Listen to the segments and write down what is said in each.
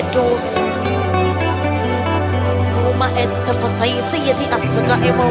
ɛdɔɔso nti woma ɛsɛ fa sa yi sɛ yɛde aseda ɛma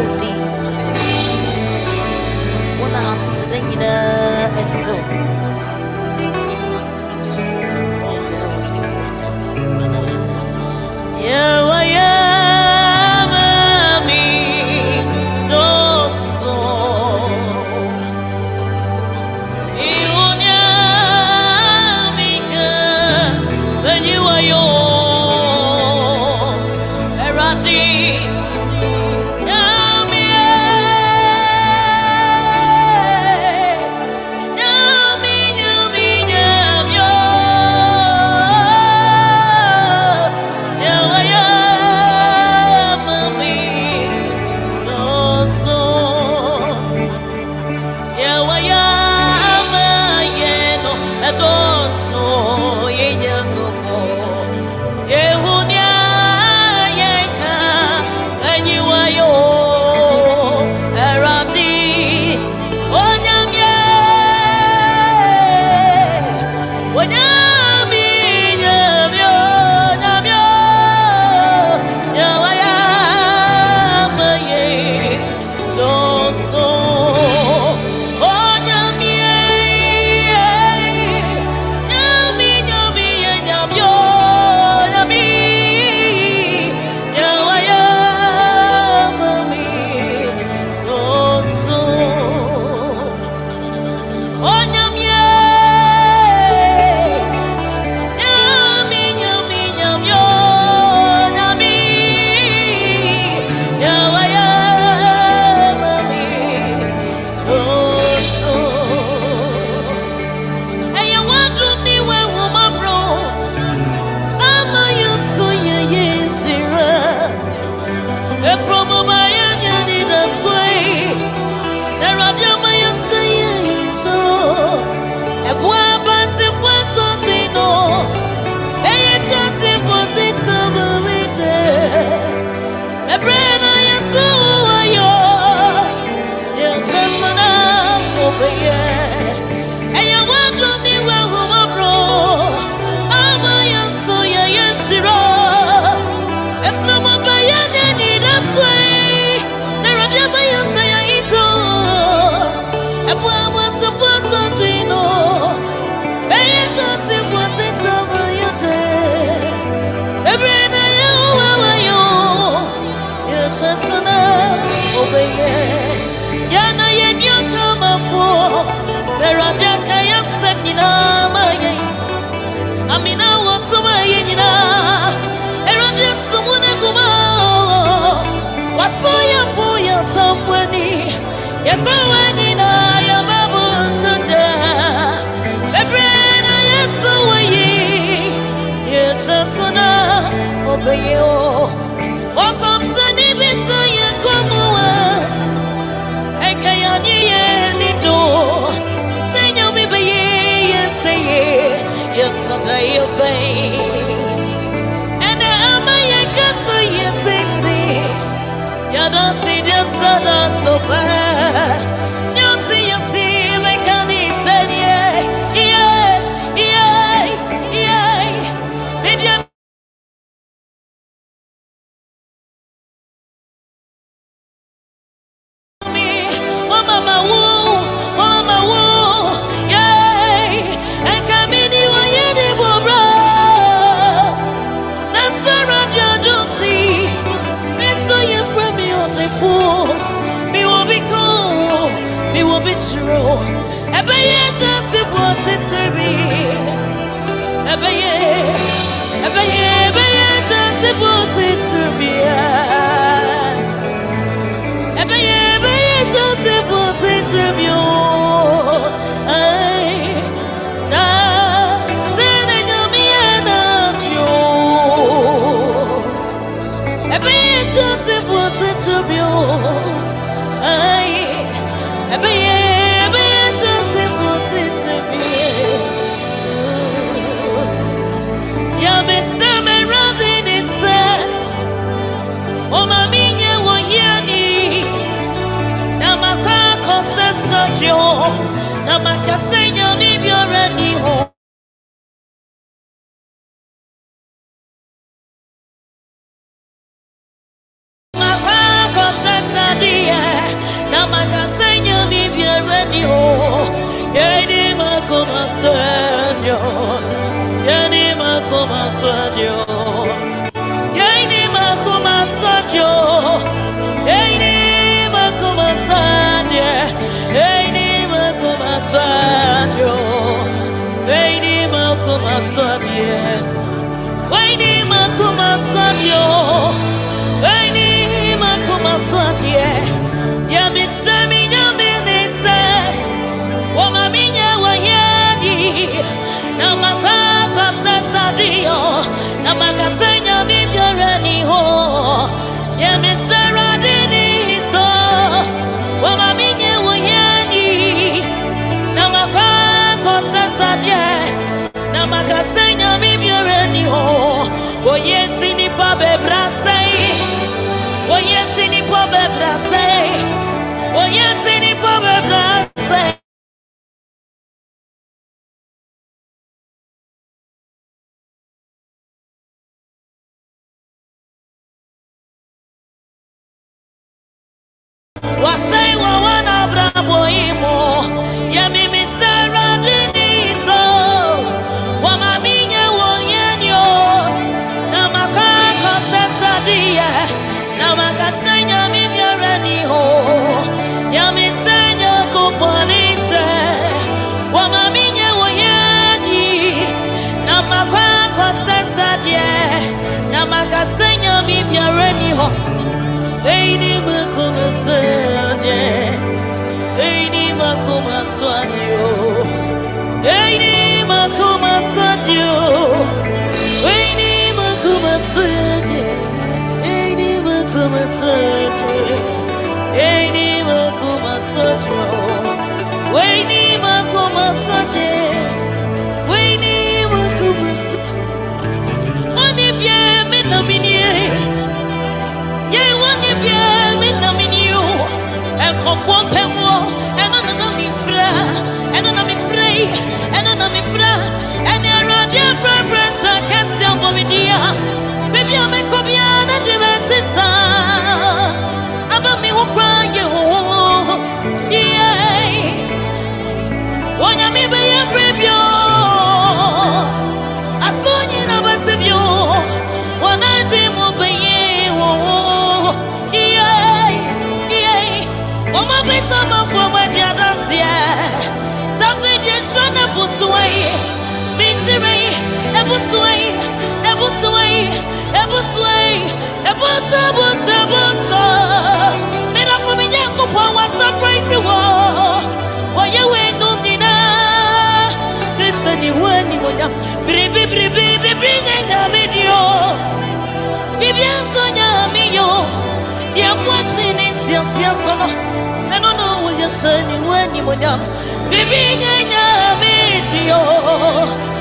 open Baby, I'm not a video.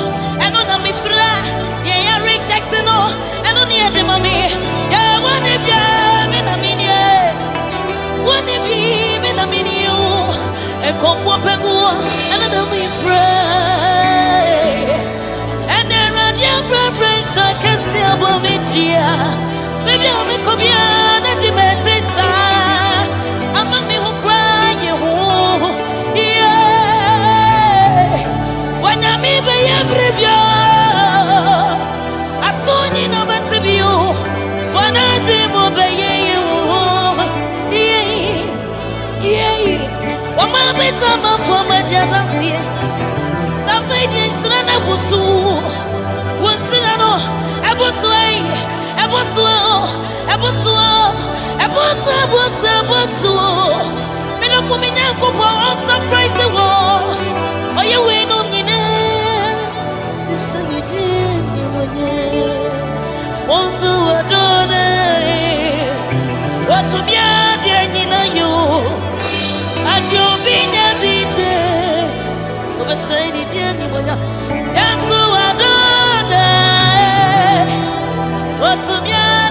no. Ɛno na mefrɛ yɛyɛ reject no. Ɛno ne yɛde ma me yɛwɔ ne bia me na meneɛ wɔ ne bi me na meneɛ wo ɛkɔfoɔ pɛ gu hɔ ɛno na mefrɛ ɛnɛ awuradeɛ frɛfrɛ nhyɛ kɛse abɔ me dua bebia mekɔ bia na de mɛte saa Sama for my jealousy. The fate is not a busu. Once I know, I was way, I was low, I was low, I was I was I was low. And of women, I could for all surprise the wall. Are you in? 是你今天我念，王子我做的，我出面见你那有，阿舅比那比这，我把谁的见你我呀，王子我做的，我出面。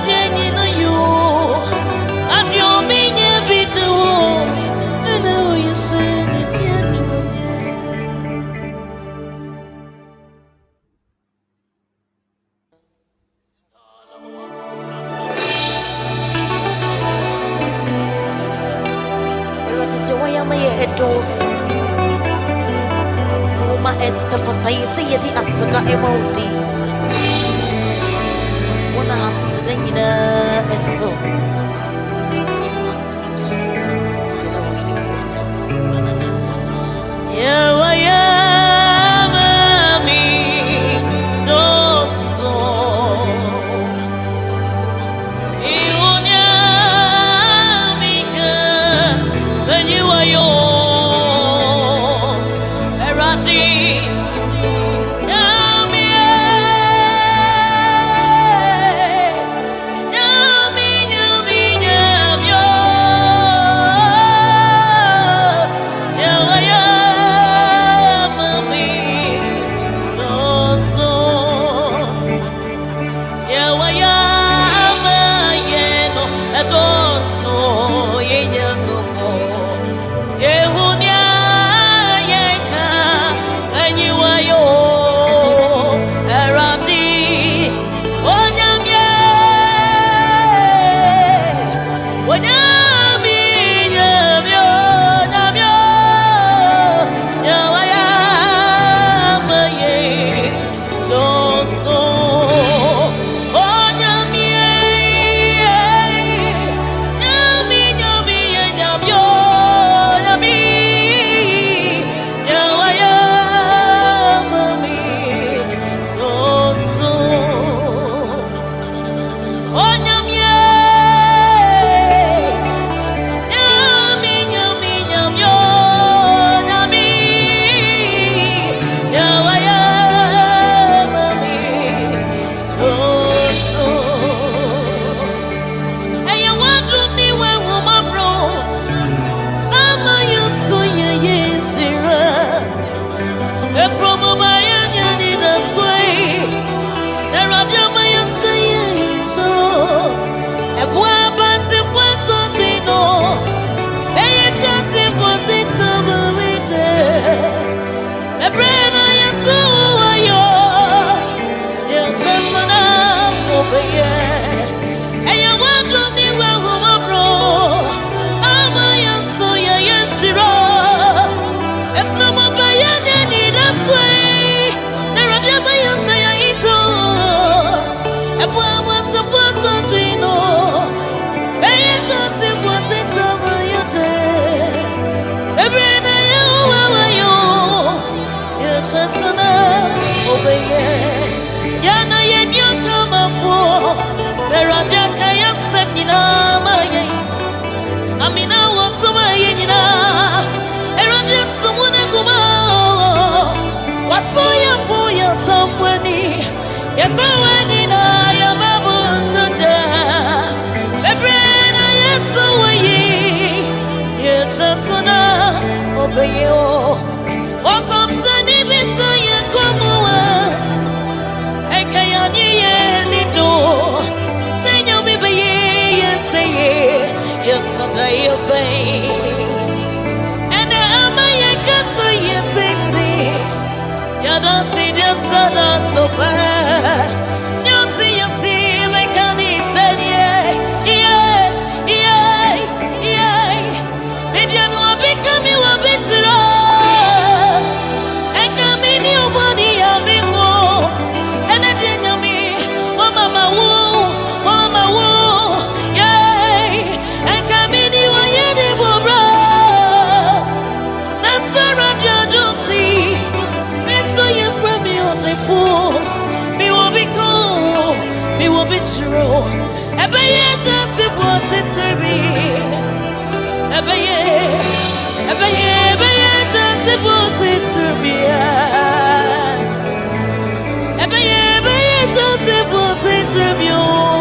Joseph will Joseph, tribute.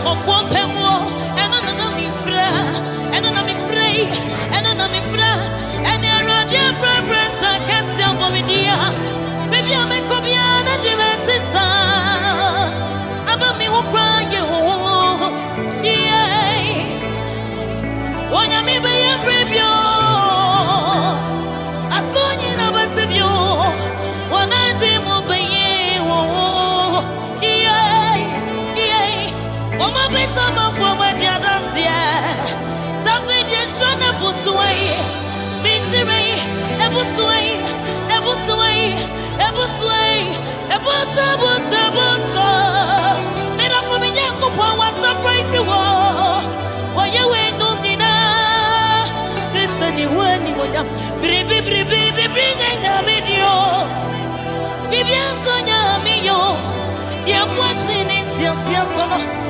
nkɔfoɔ mpɛmuo ɛno na na mefrɛ ɛno na mefrɛ yi ɛno na mefrɛ ɛne awurade afrɛfrɛ hyɛ akɛseɛ mmɔmedea baabi a mɛkɔ biara na gye mɛhye saa aba me ho koraa yɛ ho yɛ onyame bɛyɛ berɛ bio Oma bicho ma fuma de adocia Sabe de chona busuai Bichirei, é busuai, é busuai, é busuai É busa, busa, busa Mira família com pão a surprise wo oh. Oye we no nina Deixa ni wani wanyam Bribi, bribi, bribi, ngenga né, né, medio Biblia sonha meu E a morte nem se ansia só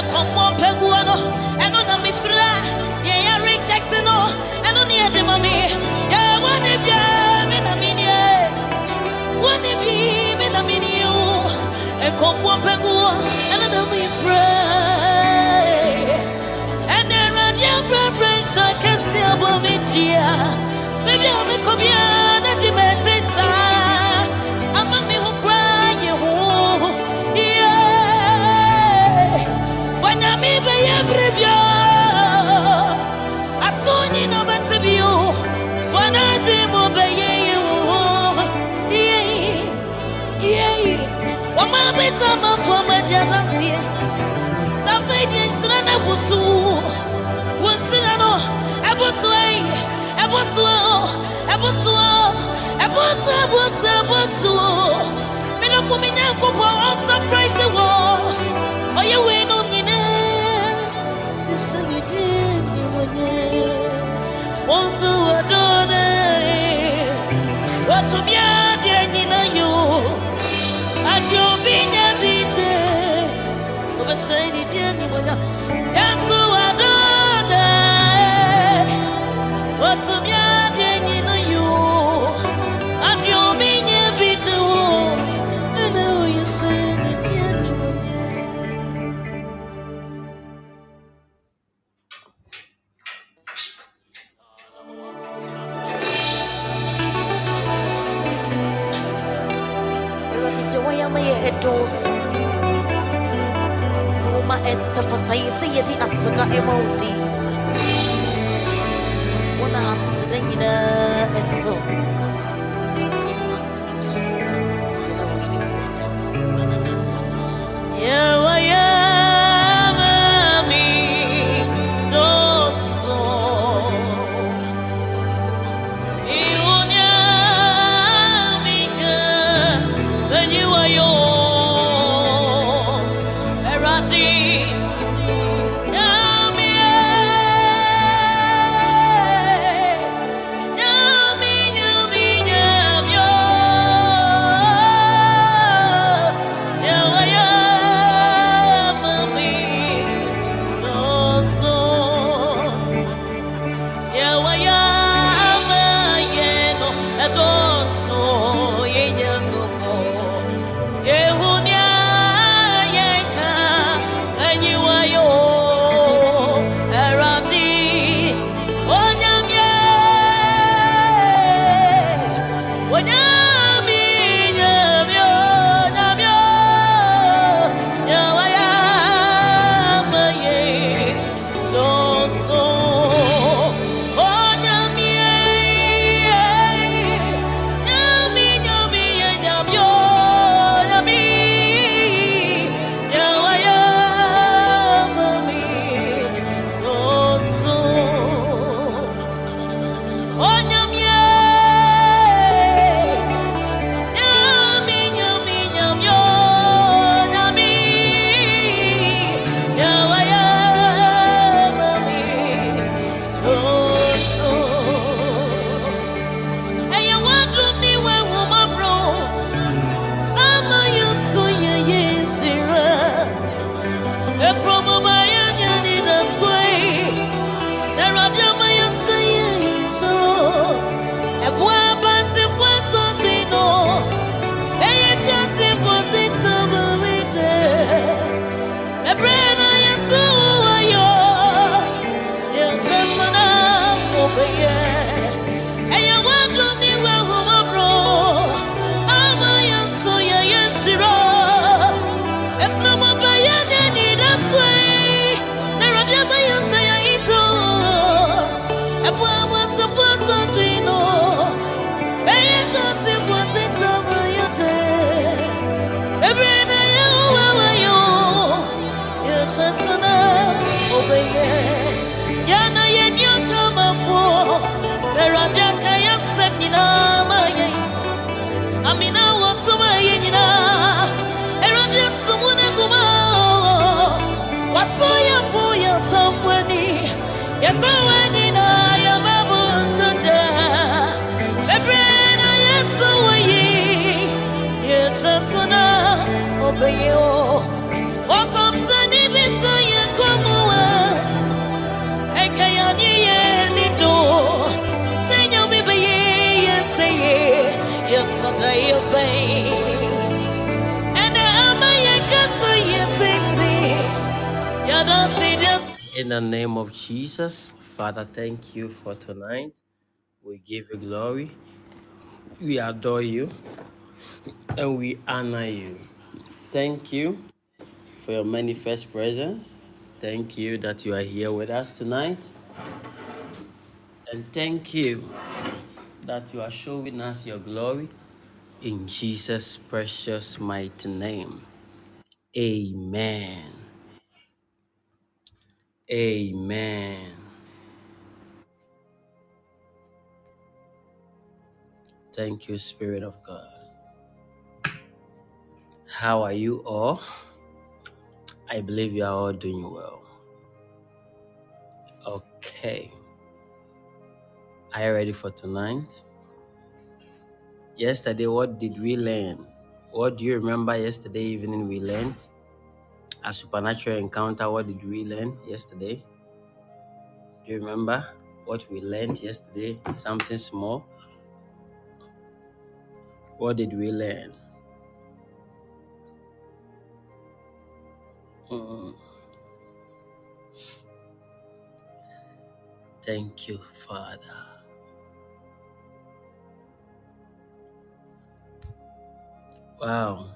ɛkɔfoɔ mpagua no ɛno na mefira yɛyɛ rejecte no ɛno ne yɛde ma me yɛwɔ ne bia me na menie wɔ ne bi me na menie wo ɛkɔfoɔ mpagua ɛno na mefira ɛnɛ awurade afrɛfrɛ nhyɛ kɛse abɔ me dia bebia mekɔ bia na de mɛkye saa mi beye brevio. Asuni no matsibio Wanaji mo beye Yei Yei Wama besa mafoma jadansi Na feidi nsira na busu. Wansira no Ebusu ei Ebusu Ebusu Ebusu Ebusu Ebusu Menofumi nyankupo Osa praise the world Oye wenu ne usijijini mwenyewe, watu waone watumiaje ninayo ajobinya vite ubesaidieni mwenyewe, watu waone watu thank you for tonight. We give you glory, we adore you, and we honor you. Thank you for your manifest presence. Thank you that you are here with us tonight. And thank you that you are showing us your glory in Jesus' precious mighty name. Amen. Amen. Thank you, Spirit of God. How are you all? I believe you are all doing well. Okay. Are you ready for tonight? Yesterday, what did we learn? What do you remember yesterday evening we learned? A supernatural encounter. What did we learn yesterday? Do you remember what we learned yesterday? Something small. What did we learn? Mm, Thank you, Father. Wow.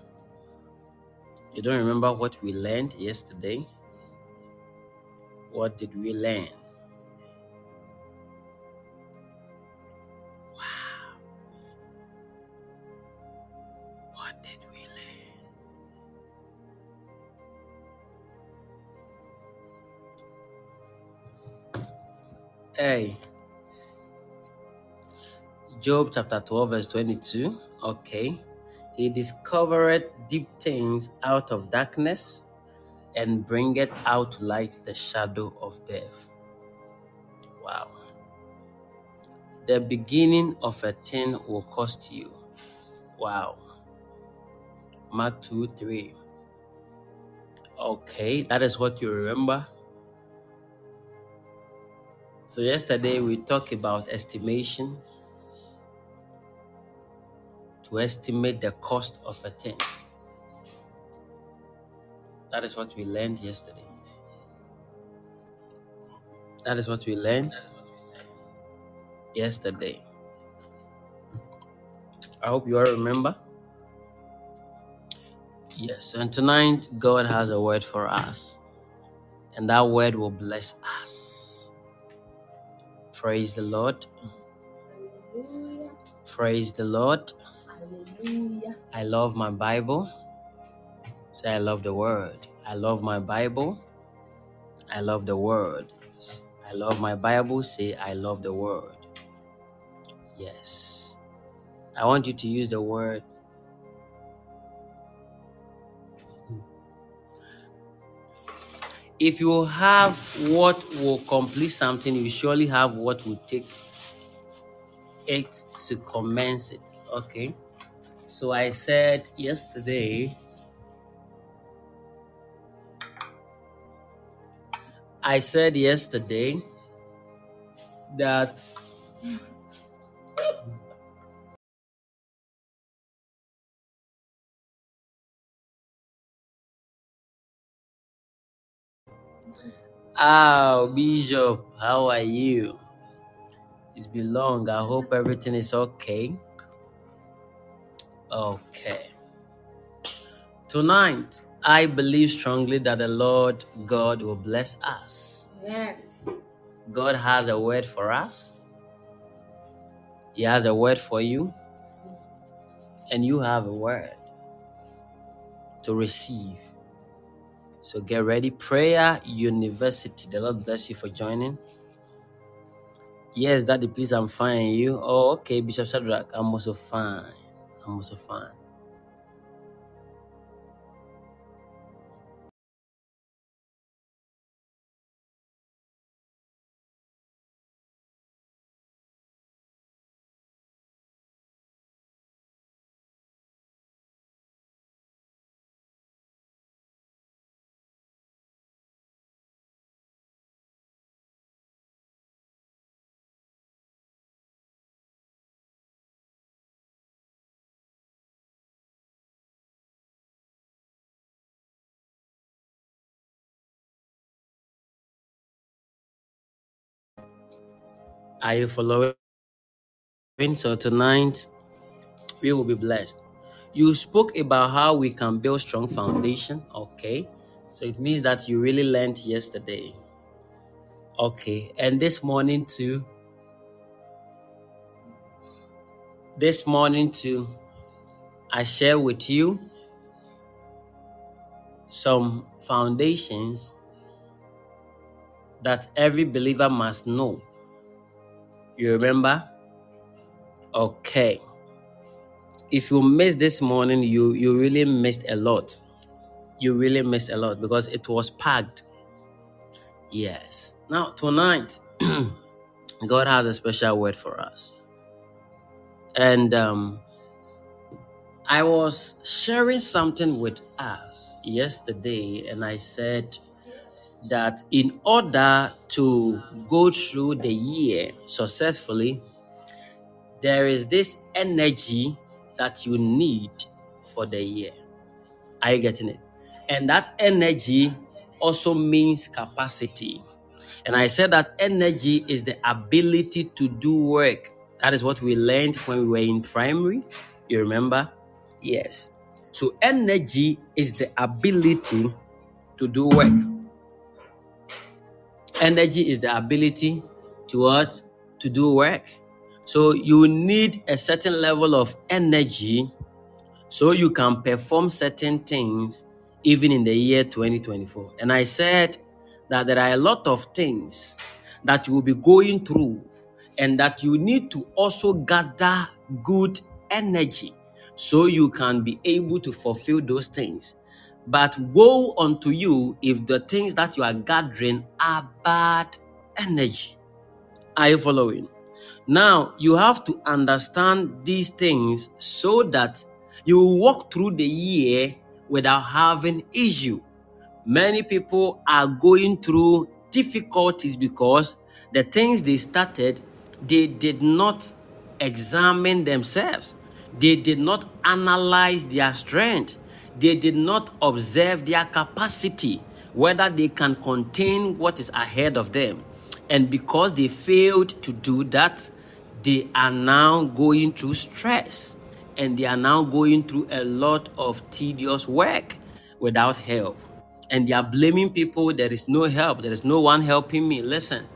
You don't remember what we learned yesterday? What did we learn? Hey, Job chapter 12, verse 22. Okay. He discovered deep things out of darkness and bringeth out to light the shadow of death. Wow. The beginning of a thing will cost you. Wow. Mark 2 3. Okay, that is what you remember. So, yesterday we talked about estimation to estimate the cost of a thing. That is what we learned yesterday. That is what we learned yesterday. I hope you all remember. Yes, and tonight God has a word for us, and that word will bless us. Praise the Lord. Hallelujah. Praise the Lord. Hallelujah. I love my Bible. Say, I love the Word. I love my Bible. I love the Word. I love my Bible. Say, I love the Word. Yes. I want you to use the word. If you have what will complete something, you surely have what will take it to commence it. Okay. So I said yesterday, I said yesterday that Oh, Bishop, how are you? It's been long. I hope everything is okay. Okay. Tonight, I believe strongly that the Lord God will bless us. Yes. God has a word for us. He has a word for you, and you have a word to receive. So get ready. Prayer University. The Lord bless you for joining. Yes, Daddy, please, I'm fine. You? Oh, okay, Bishop Shadrach. I'm also fine. I'm also fine. Are you following? So tonight we will be blessed. You spoke about how we can build strong foundation. Okay. So it means that you really learned yesterday. Okay. And this morning too. This morning too, I share with you some foundations that every believer must know. You remember? Okay. If you missed this morning, you you really missed a lot. You really missed a lot because it was packed. Yes. Now tonight, God has a special word for us, and um, I was sharing something with us yesterday, and I said that in order to go through the year successfully, there is this energy that you need for the year. Are you getting it? And that energy also means capacity. And I said that energy is the ability to do work. That is what we learned when we were in primary. You remember? Yes. So, energy is the ability to do work. Energy is the ability to what? To do work. So, you need a certain level of energy so you can perform certain things even in the year 2024. And I said that there are a lot of things that you will be going through and that you need to also gather good energy so you can be able to fulfill those things. But woe unto you if the things that you are gathering are bad energy. Are you following? Now, you have to understand these things so that you walk through the year without having issue. Many people are going through difficulties because the things they started, they did not examine themselves. They did not analyze their strength. They did not observe their capacity, whether they can contain what is ahead of them. And because they failed to do that, they are now going through stress and they are now going through a lot of tedious work without help. And they are blaming people, there is no help, there is no one helping me. Listen,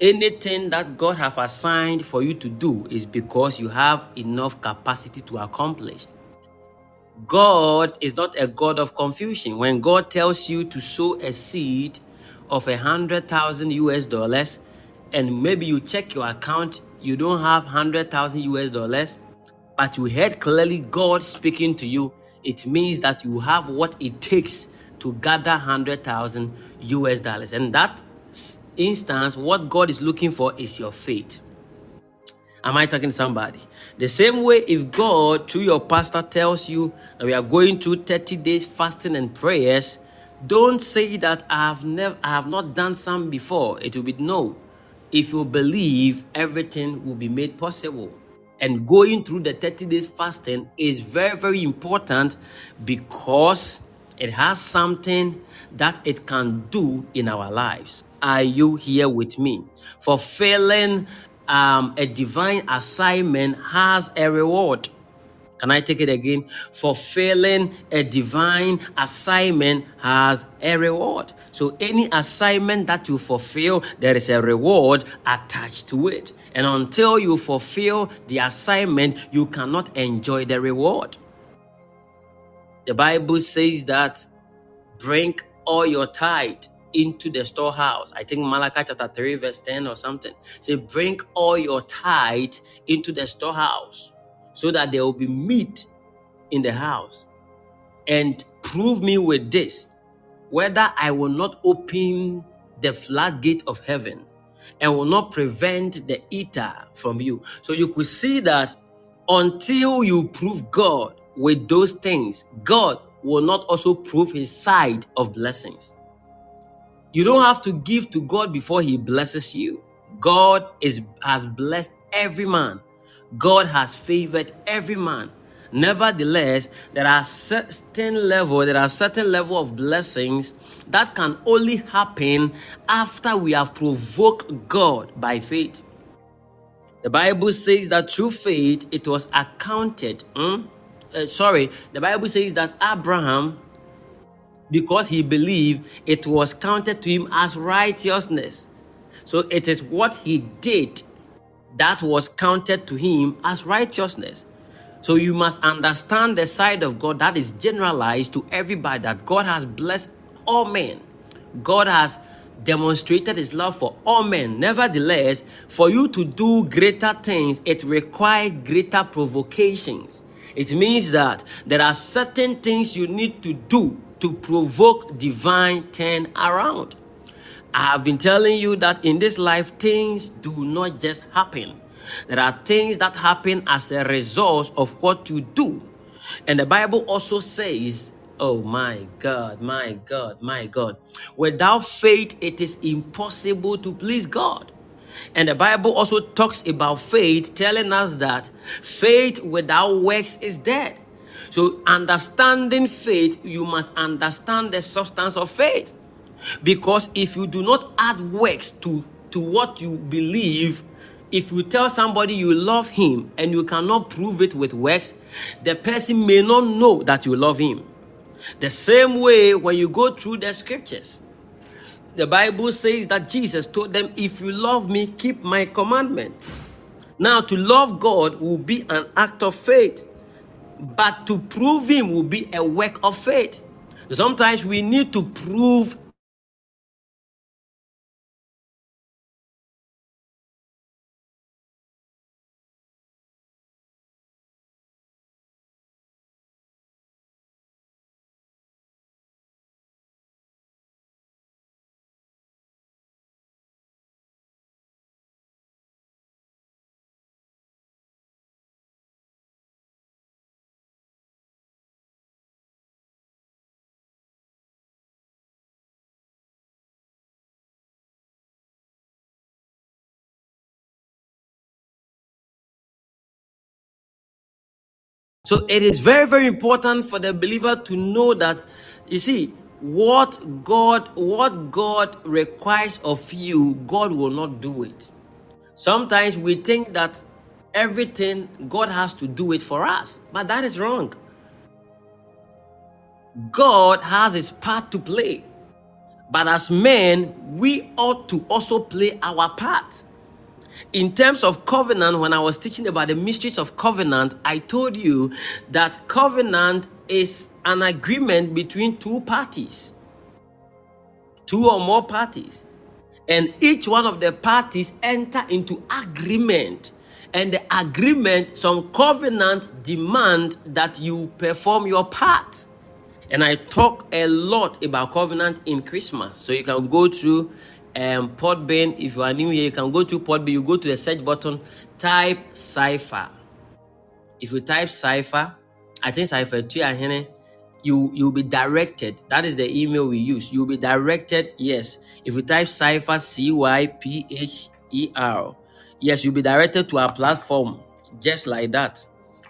anything that God have assigned for you to do is because you have enough capacity to accomplish. God is not a God of confusion. When God tells you to sow a seed of a hundred thousand US dollars, and maybe you check your account, you don't have hundred thousand US dollars, but you heard clearly God speaking to you, it means that you have what it takes to gather 100,000 US dollars. And that instance, what God is looking for is your faith. Am I talking to somebody? The same way, if God, through your pastor, tells you that we are going through 30 days fasting and prayers, don't say that I have never I have not done some before. It will be no. If you believe, everything will be made possible. And going through the 30 days fasting is very, very important because it has something that it can do in our lives. Are you here with me? Fulfilling um, a divine assignment has a reward. Can I take it again? Fulfilling a divine assignment has a reward. So, any assignment that you fulfill, there is a reward attached to it. And until you fulfill the assignment, you cannot enjoy the reward. The Bible says that bring all your tithe into the storehouse. I think Malachi chapter 3, verse 10 or something. Say, bring all your tithe into the storehouse so that there will be meat in the house. And prove me with this whether I will not open the floodgate of heaven and will not prevent the eater from you. So you could see that until you prove God with those things, God will not also prove his side of blessings. You don't have to give to God before he blesses you. God is has blessed every man. God has favored every man. Nevertheless, there are certain level, there are certain level of blessings that can only happen after we have provoked God by faith. The Bible says that through faith it was accounted. hmm? Uh, sorry, the Bible says that Abraham, because he believed, it was counted to him as righteousness. So it is what he did that was counted to him as righteousness. So you must understand the side of God that is generalized to everybody that God has blessed all men. God has demonstrated his love for all men. Nevertheless, for you to do greater things, it requires greater provocations. It means that there are certain things you need to do to provoke divine turn around. I have been telling you that in this life, things do not just happen. There are things that happen as a result of what you do. And the Bible also says, Oh my God, my God, my God. Without faith, it is impossible to please God. And the Bible also talks about faith, telling us that faith without works is dead. So, understanding faith, you must understand the substance of faith. Because if you do not add works to, to what you believe, if you tell somebody you love him and you cannot prove it with works, the person may not know that you love him. The same way when you go through the scriptures, the Bible says that Jesus told them, If you love me, keep my commandment. Now, to love God will be an act of faith, but to prove him will be a work of faith. Sometimes we need to prove So it is very, very important for the believer to know that, you see, what God, what God requires of you, God will not do it. Sometimes we think that everything God has to do it for us, but that is wrong. God has his part to play. But as men, we ought to also play our part. In terms of covenant, when I was teaching about the mysteries of covenant, I told you that covenant is an agreement between two parties, two or more parties. And each one of the parties enter into agreement. And the agreement, some covenant demand that you perform your part. And I talk a lot about covenant in Christmas. So you can go through um, Podbean. If you are new here, you can go to Podbean. You go to the search button, type cipher. If you type cipher, I think cipher two ahene, you you'll be directed. That is the email we use. You'll be directed. Yes. If you type cipher, C Y P H E R, yes, you'll be directed to our platform just like that.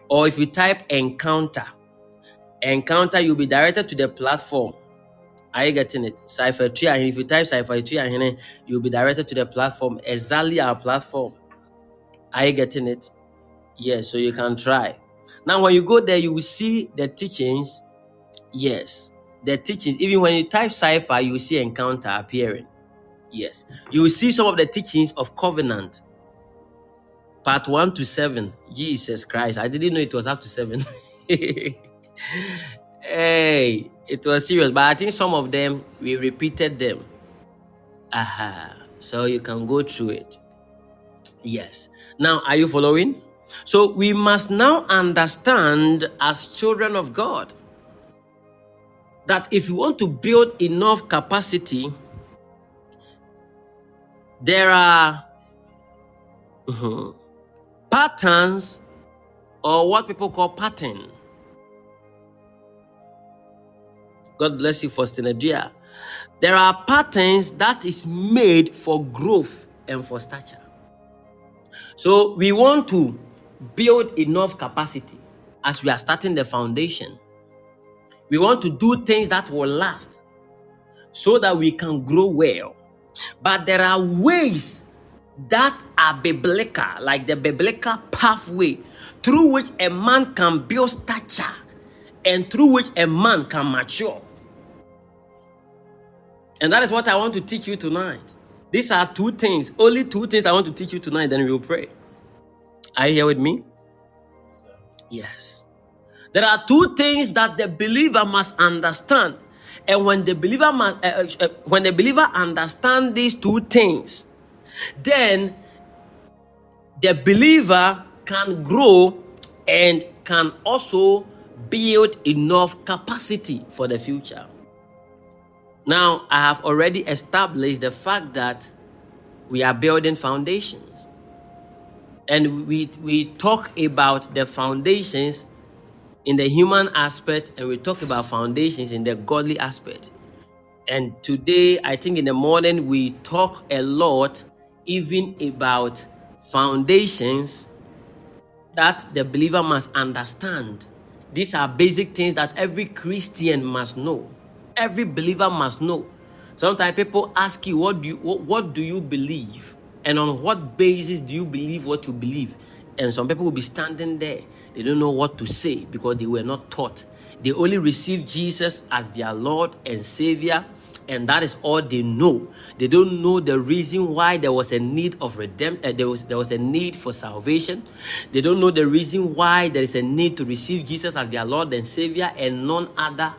Or if you type encounter, encounter, you'll be directed to the platform. Are you getting it? Cypher 3 and if you type Cypher 3 and you'll be directed to the platform, exactly our platform. Are you getting it? Yes, so you can try. Now, when you go there, you will see the teachings. Yes, the teachings. Even when you type cipher, you will see encounter appearing. Yes, you will see some of the teachings of covenant, part one to seven. Jesus Christ, I didn't know it was up to seven. hey, it was serious, but I think some of them we repeated them. Aha, so you can go through it. Yes. Now, are you following? So we must now understand as children of God that if you want to build enough capacity, there are mhm, patterns or what people call pattern. God bless you, Faustina Dia. There are patterns that is made for growth and for stature. So we want to build enough capacity as we are starting the foundation. We want to do things that will last so that we can grow well. But there are ways that are biblical, like the biblical pathway through which a man can build stature and through which a man can mature. And that is what I want to teach you tonight. These are two things, only two things I want to teach you tonight, then we will pray. Are you here with me? Yes. There are two things that the believer must understand. And when the believer must, uh, uh, when the believer understand these two things, then the believer can grow and can also build enough capacity for the future. Now, I have already established the fact that we are building foundations. And we, we talk about the foundations in the human aspect and we talk about foundations in the godly aspect. And today, I think in the morning, we talk a lot even about foundations that the believer must understand. These are basic things that every Christian must know. Every believer must know. Sometimes people ask you, what do you, what, do you believe? And on what basis do you believe what you believe? And some people will be standing there. They don't know what to say because they were not taught. They only received Jesus as their Lord and Savior and that is all they know. They don't know the reason why there was a need of redemption. Uh, there was there was a need for salvation. They don't know the reason why there is a need to receive Jesus as their Lord and Savior and none other.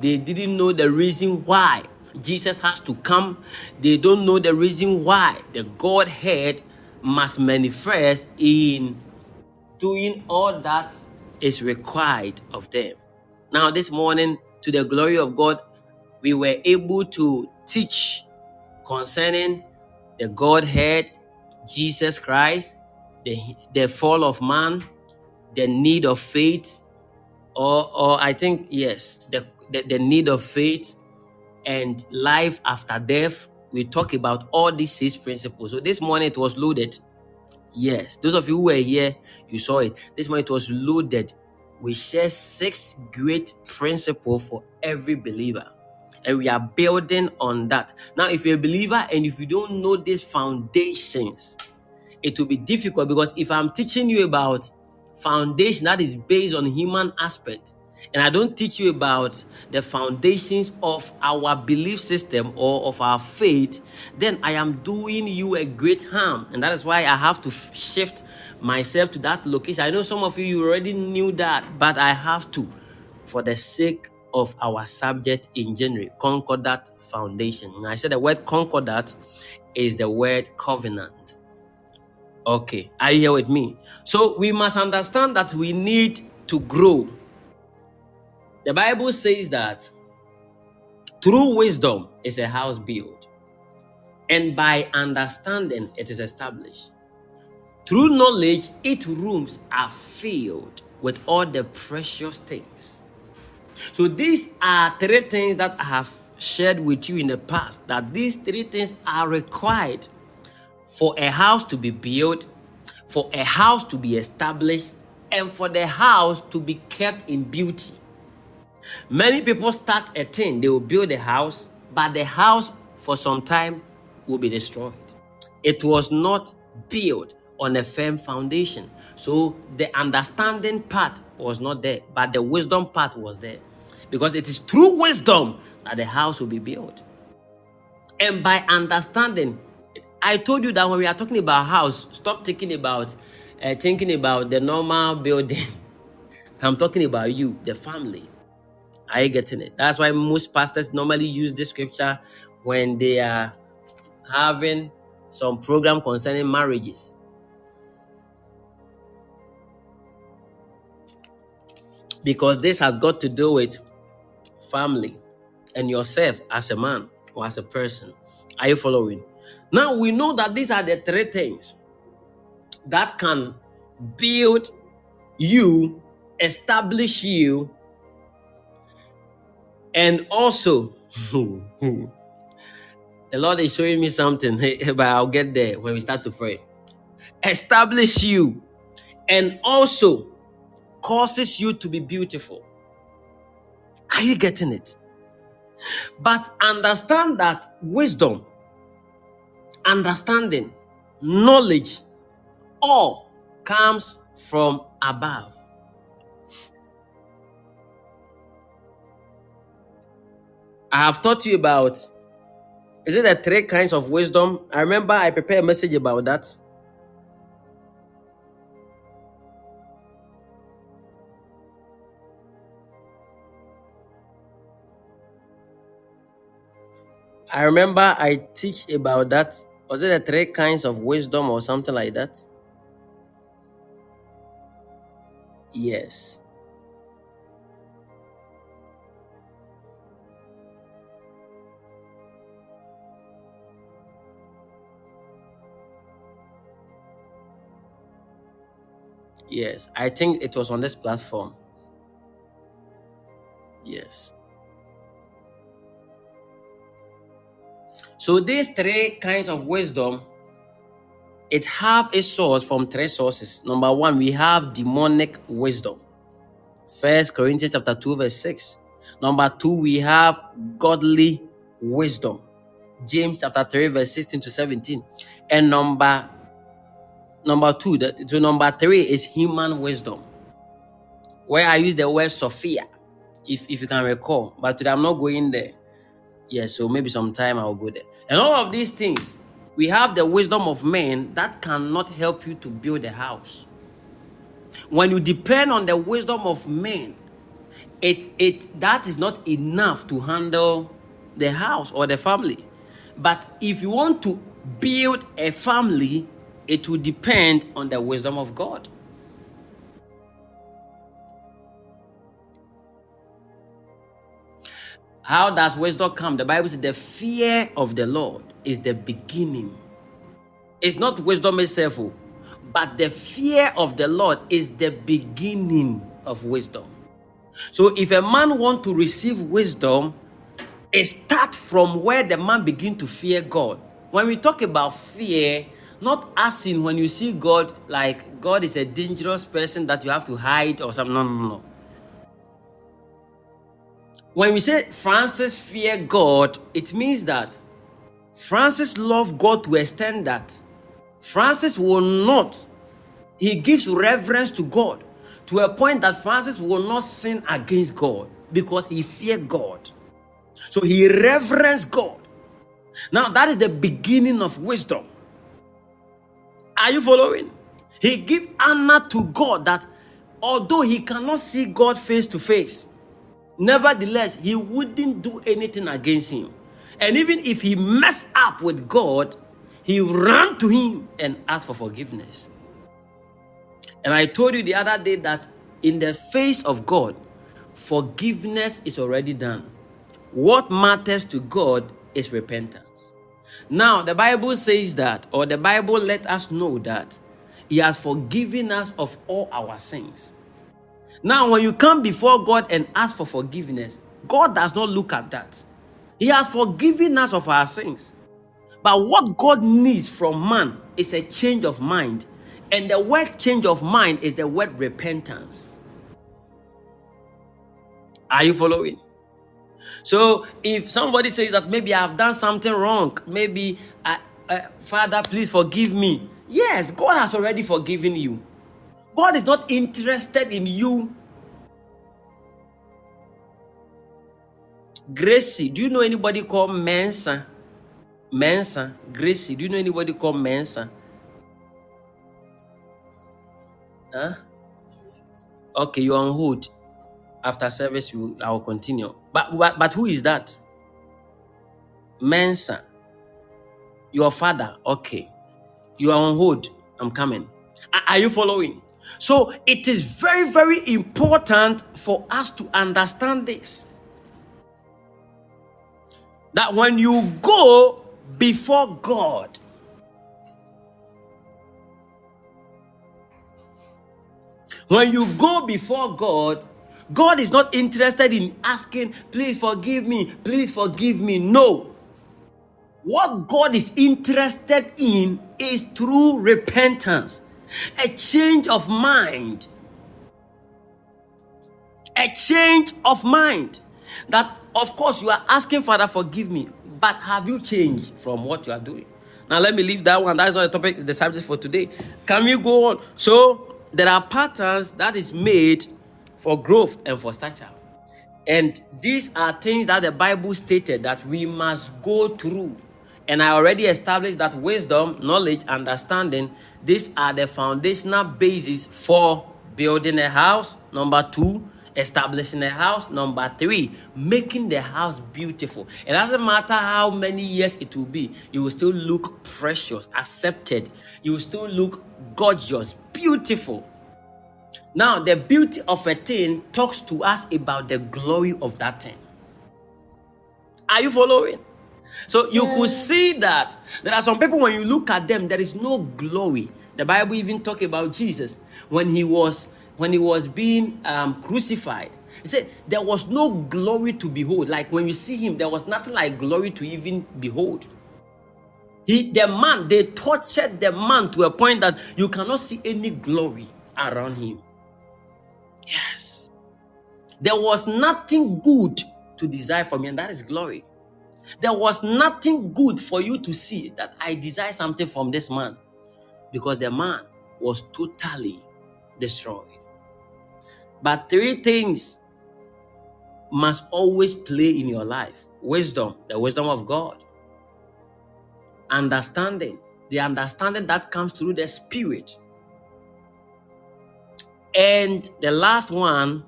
They didn't know the reason why Jesus has to come. They don't know the reason why the Godhead must manifest in doing all that is required of them. Now, this morning, to the glory of God, we were able to teach concerning the Godhead, Jesus Christ, the, the fall of man, the need of faith, or, or I think, yes, the, the, the need of faith and life after death. We talk about all these six principles. So this morning it was loaded. Yes, those of you who were here, you saw it. This morning it was loaded. We share six great principles for every believer and we are building on that. Now, if you're a believer and if you don't know these foundations, it will be difficult because if I'm teaching you about foundation that is based on human aspect, and I don't teach you about the foundations of our belief system or of our faith, then I am doing you a great harm. And that is why I have to shift myself to that location. I know some of you, you already knew that, but I have to for the sake of our subject in January, Concordat Foundation. Now, I said the word Concordat is the word covenant. Okay, are you here with me? So we must understand that we need to grow. The Bible says that through wisdom is a house built, and by understanding it is established. Through knowledge, its rooms are filled with all the precious things so these are three things that I have shared with you in the past that these three things are required for a house to be built, for a house to be established, and for the house to be kept in beauty. Many people start a thing, they will build a house, but the house for some time will be destroyed. It was not built on a firm foundation. So the understanding part was not there, but the wisdom part was there. Because it is through wisdom that the house will be built. And by understanding, I told you that when we are talking about house, stop thinking about uh, thinking about the normal building. I'm talking about you, the family. Are you getting it? That's why most pastors normally use this scripture when they are having some program concerning marriages. Because this has got to do with family, and yourself as a man or as a person. Are you following? Now we know that these are the three things that can build you, establish you, and also the Lord is showing me something, but I'll get there when we start to pray. Establish you and also causes you to be beautiful. Are you getting it? But understand that wisdom, understanding, knowledge, all comes from above. I have taught you about is it the three kinds of wisdom? I remember I prepared a message about that. I remember I teach about that. Was it the three kinds of wisdom or something like that? Yes. Yes. I think it was on this platform. Yes. So these three kinds of wisdom, it have its source from three sources. Number one, we have demonic wisdom. First Corinthians chapter 2, verse 6. Number two, we have godly wisdom. James chapter 3, verse 16 to 17. And number number two, that so number three is human wisdom. Where I use the word Sophia, if, if you can recall. But today I'm not going there. Yes, so maybe sometime I'll go there. And all of these things, we have the wisdom of men that cannot help you to build a house. When you depend on the wisdom of men, it it that is not enough to handle the house or the family. But if you want to build a family, it will depend on the wisdom of God. How does wisdom come? The Bible says the fear of the Lord is the beginning. It's not wisdom itself, oh, but the fear of the Lord is the beginning of wisdom. So if a man want to receive wisdom, it start from where the man begin to fear God. When we talk about fear, not asking when you see God like God is a dangerous person that you have to hide or something. No, no, no. When we say Francis fear God, it means that Francis love God to extend that Francis will not, he gives reverence to God to a point that Francis will not sin against God because he fear God. So he reverence God. Now that is the beginning of wisdom. Are you following? He give honor to God that although he cannot see God face to face, Nevertheless, he wouldn't do anything against him. And even if he messed up with God, he ran to him and asked for forgiveness. And I told you the other day that in the face of God, forgiveness is already done. What matters to God is repentance. Now, the Bible says that, or the Bible let us know that He has forgiven us of all our sins. Now, when you come before God and ask for forgiveness, God does not look at that. He has forgiven us of our sins. But what God needs from man is a change of mind. And the word change of mind is the word repentance. Are you following? So if somebody says that maybe I've done something wrong, maybe, I, uh, Father, please forgive me. Yes, God has already forgiven you. God is not interested in you. Gracie, do you know anybody called Mensa? Mensa, Gracie, do you know anybody called Mensa? Huh? Okay, you're on hold. After service, we, I will continue. But, but but who is that? Mensa. Your father. Okay. You are on hold. I'm coming. Are, are you following? So it is very, very important for us to understand this. That when you go before God, when you go before God, God is not interested in asking, please forgive me, please forgive me. No. What God is interested in is through repentance a change of mind. A change of mind. That, of course, you are asking, Father, forgive me, but have you changed from what you are doing? Now let me leave that one. That's not the topic, the subject for today. Can we go on? So there are patterns that is made for growth and for stature. And these are things that the Bible stated that we must go through. And I already established that wisdom, knowledge, understanding, these are the foundational basis for building a house. Number two, establishing a house. Number three, making the house beautiful. It doesn't matter how many years it will be, you will still look precious, accepted. You will still look gorgeous, beautiful. Now, the beauty of a thing talks to us about the glory of that thing. Are you following? So you could see that there are some people when you look at them, there is no glory. The Bible even talk about Jesus when he was when he was being um, crucified. He said there was no glory to behold. Like when you see him, there was nothing like glory to even behold. He, the man, they tortured the man to a point that you cannot see any glory around him. Yes. There was nothing good to desire from me, and that is glory. There was nothing good for you to see that I desire something from this man because the man was totally destroyed. But three things must always play in your life wisdom, the wisdom of God, understanding, the understanding that comes through the Spirit, and the last one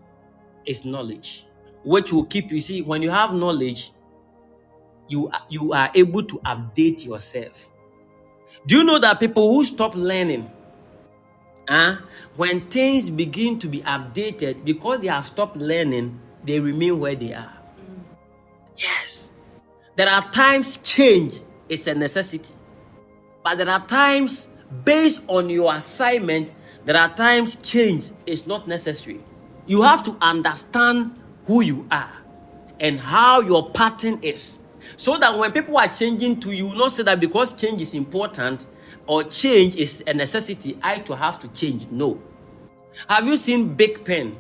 is knowledge, which will keep you. See, when you have knowledge, you, you are able to update yourself. Do you know that people who stop learning, uh, when things begin to be updated, because they have stopped learning, they remain where they are? Yes. There are times change is a necessity, but there are times based on your assignment there are times change is not necessary. You have to understand who you are and how your pattern is. So that when people are changing to you, not say that because change is important or change is a necessity, I to have to change. No. Have you seen Bic Pen?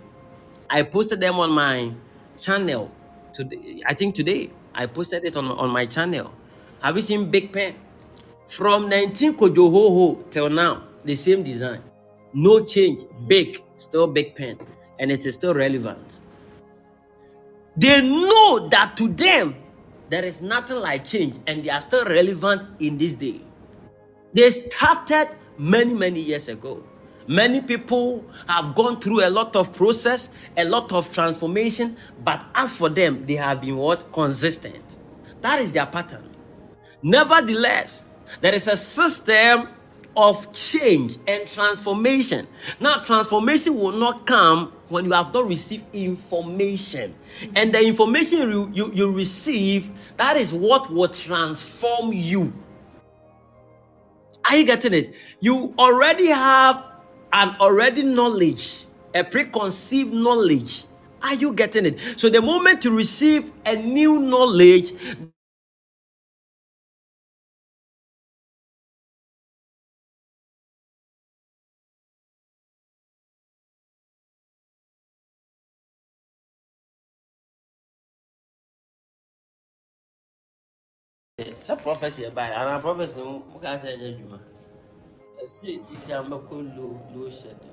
I posted them on my channel today. I think today I posted it on, on my channel. Have you seen Bic Pen? From 19 Kojohoho till now, the same design. No change, big, still Bic pen, and it is still relevant. They know that to them there is nothing like change, and they are still relevant in this day. They started many, many years ago. Many people have gone through a lot of process, a lot of transformation, but as for them, they have been what? Consistent. That is their pattern. Nevertheless, there is a system of change and transformation. Now, transformation will not come when you have not received information. And the information you, you, you receive, that is what will transform you. Are you getting it? You already have an already knowledge, a preconceived knowledge. Are you getting it? So the moment you receive a new knowledge, sɛ prophecy ɛbae anaa no mokaa sɛ ɛnyɛ adwuma ɛsɛ sisi a mɛkɔ low hyɛ dɛ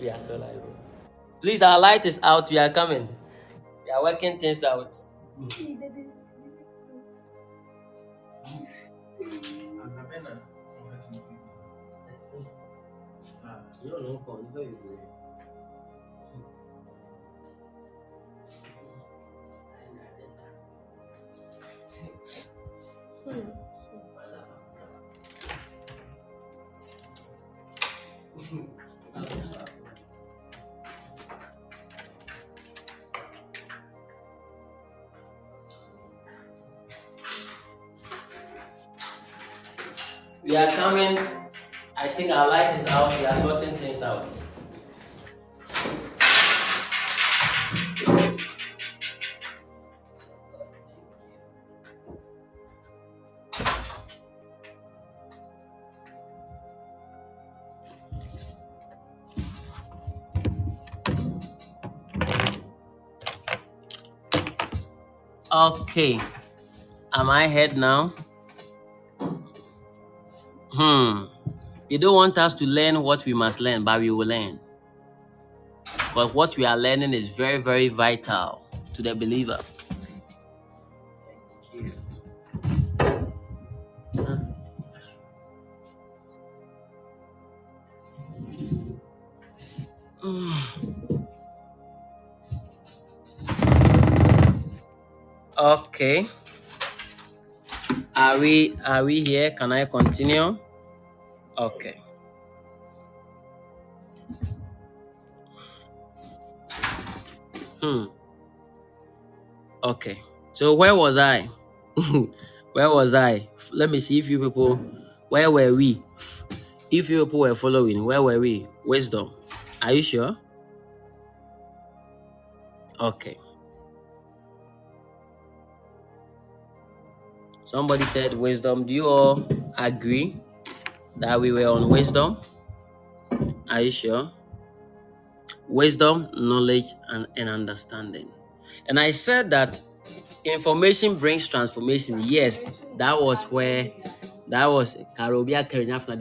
we are still alive. please our light is out. We are coming. We are working things out. You don't know We are coming. I think our light is out. We are sorting things out. Okay. Am I head now? Hmm. You don't want us to learn what we must learn, but we will learn. But what we are learning is very, very vital to the believer. Okay. Are we are we here? Can I continue? Okay. Hmm. Okay. So where was I? where was I? Let me see if you people where were we? If you people were following, where were we? Wisdom. Are you sure? Okay. Somebody said wisdom. Do you all agree that we were on wisdom? Are you sure? Wisdom, knowledge, and, and understanding. And I said that information brings transformation. Yes, that was where that was Karobia Karinyafna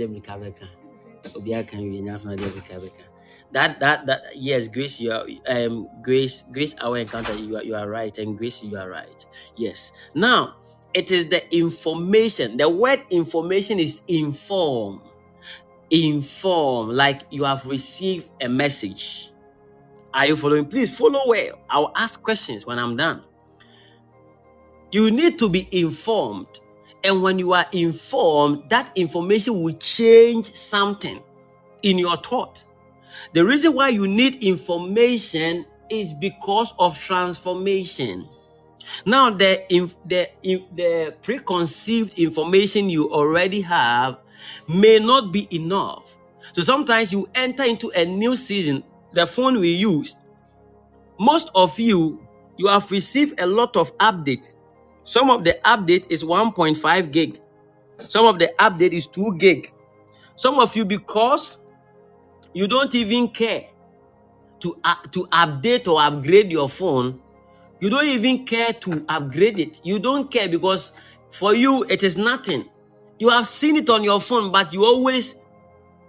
That that that yes, Grace, you are um Grace, Grace our encounter, you are you are right, and Grace, you are right. Yes. Now it is the information. The word information is inform. Inform, like you have received a message. Are you following? Please follow well. I'll ask questions when I'm done. You need to be informed. And when you are informed, that information will change something in your thought. The reason why you need information is because of transformation. Now, the the the preconceived information you already have may not be enough. So sometimes you enter into a new season. The phone we use, most of you, you have received a lot of updates. Some of the update is 1.5 gig. Some of the update is 2 gig. Some of you, because you don't even care to, uh, to update or upgrade your phone, you don't even care to upgrade it. You don't care because for you it is nothing. You have seen it on your phone, but you always,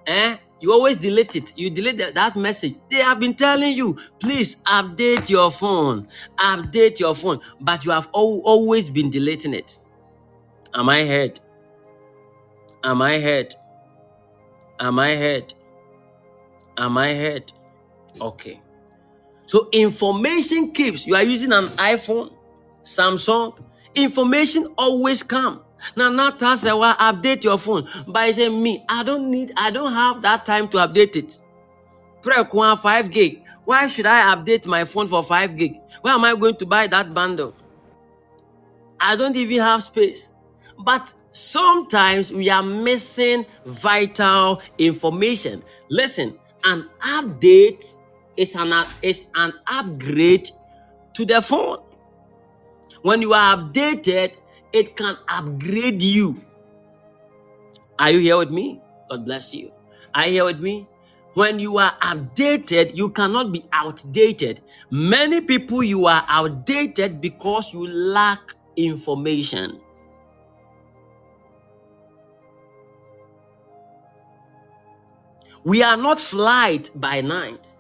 eh? You always delete it. You delete that, that message. They have been telling you, please update your phone, update your phone, but you have al- always been deleting it. Am I heard? Am I heard? Am I heard? Am I heard? Okay. So information keeps. You are using an iPhone, Samsung. Information always come. Now, not say, well, update your phone. But I say, me, I don't need, I don't have that time to update it. Pre 5 gig. Why should I update my phone for 5 gig? Where am I going to buy that bundle? I don't even have space. But sometimes we are missing vital information. Listen, an update is an, is an upgrade to the phone. When you are updated, it can upgrade you. Are you here with me? God bless you. Are you here with me? When you are updated, you cannot be outdated. Many people, you are outdated because you lack information. We are not flight by night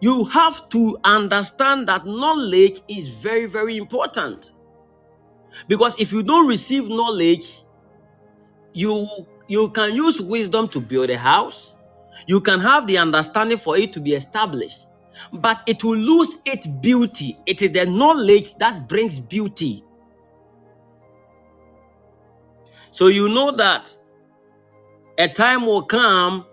you have to understand that knowledge is very, very important. Because if you don't receive knowledge, you you can use wisdom to build a house. You can have the understanding for it to be established, but it will lose its beauty. It is the knowledge that brings beauty. So you know that a time will come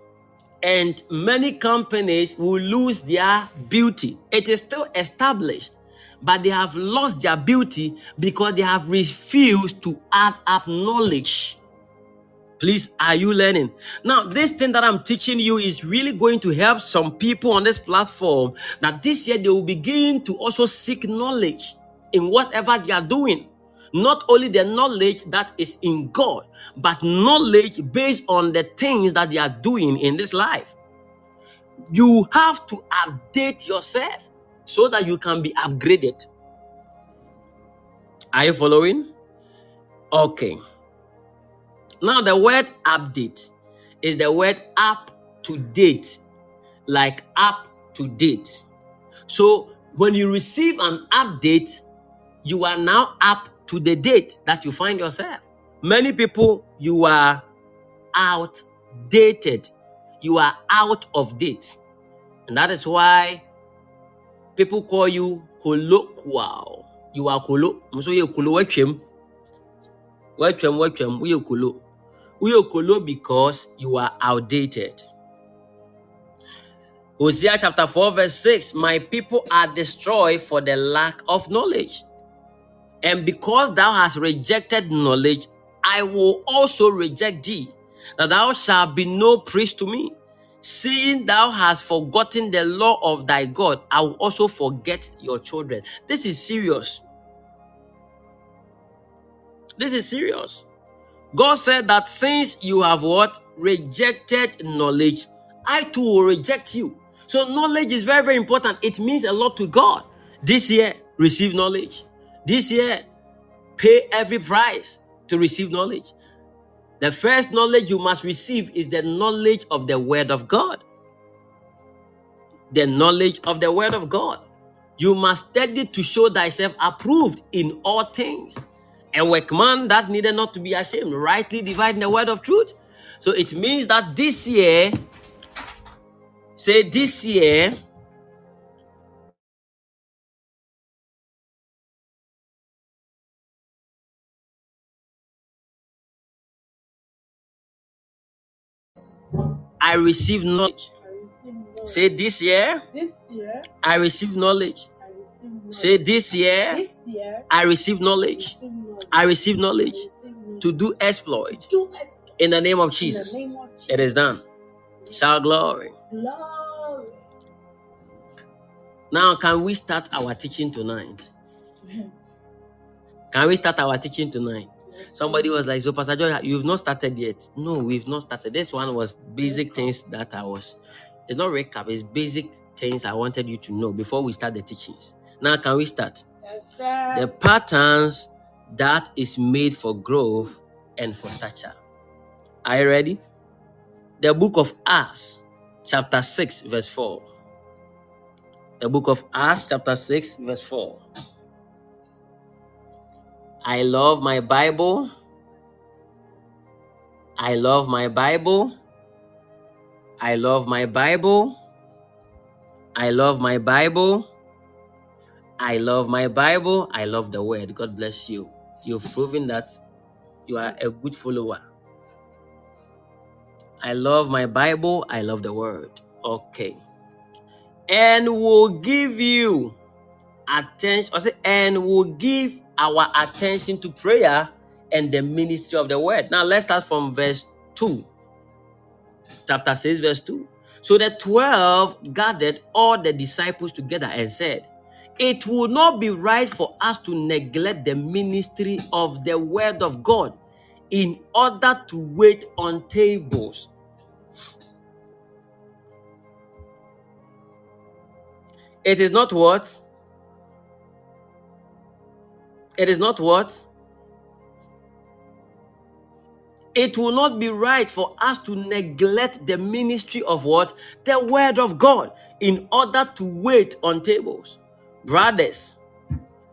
and many companies will lose their beauty. It is still established, but they have lost their beauty because they have refused to add up knowledge. Please, are you learning? Now, this thing that I'm teaching you is really going to help some people on this platform that this year they will begin to also seek knowledge in whatever they are doing not only the knowledge that is in God, but knowledge based on the things that they are doing in this life. You have to update yourself so that you can be upgraded. Are you following? Okay. Now, the word update is the word up to date, like up to date. So, when you receive an update, you are now up to the date that you find yourself. Many people, you are outdated, you are out of date. And that is why people call you colloquial. You are colo. So you colo watchem. Watchem, watchem, we colo. We colo because you are outdated. Hosea chapter 4, verse 6 My people are destroyed for the lack of knowledge. And because thou hast rejected knowledge, I will also reject thee, that thou shalt be no priest to me. Seeing thou hast forgotten the law of thy God, I will also forget your children. This is serious. This is serious. God said that since you have what? Rejected knowledge, I too will reject you. So, knowledge is very, very important. It means a lot to God. This year, receive knowledge. This year, pay every price to receive knowledge. The first knowledge you must receive is the knowledge of the Word of God. The knowledge of the Word of God. You must study to show thyself approved in all things. A workman that needed not to be ashamed, rightly dividing the word of truth. So it means that this year, say this year, I receive knowledge. Say this year, This year, I receive knowledge. I receive knowledge. Say this year, This year, I receive knowledge. receive knowledge. I receive knowledge to do exploit do in the name of in the Jesus. name of Jesus. It is done. Shout glory. Glory. Now, can we start our teaching tonight? Can we start our teaching tonight? Somebody was like, So, Pastor Joy, you've not started yet. No, we've not started. This one was basic things that I was, it's not recap, it's basic things I wanted you to know before we start the teachings. Now, can we start? Yes, sir. The patterns that is made for growth and for stature. Are you ready? The book of Acts, chapter 6, verse 4. The book of Acts, chapter 6, verse 4. I love my Bible. I love my Bible. I love my Bible. I love my Bible. I love my Bible. I love the word. God bless you. You've proven that you are a good follower. I love my Bible. I love the word. Okay. And will give you attention. I say, and will give our attention to prayer and the ministry of the word. Now let's start from verse 2. Chapter 6, verse 2. So the 12 gathered all the disciples together and said, It will not be right for us to neglect the ministry of the word of God in order to wait on tables. It is not what? It is not what? It will not be right for us to neglect the ministry of what? The word of God in order to wait on tables. Brothers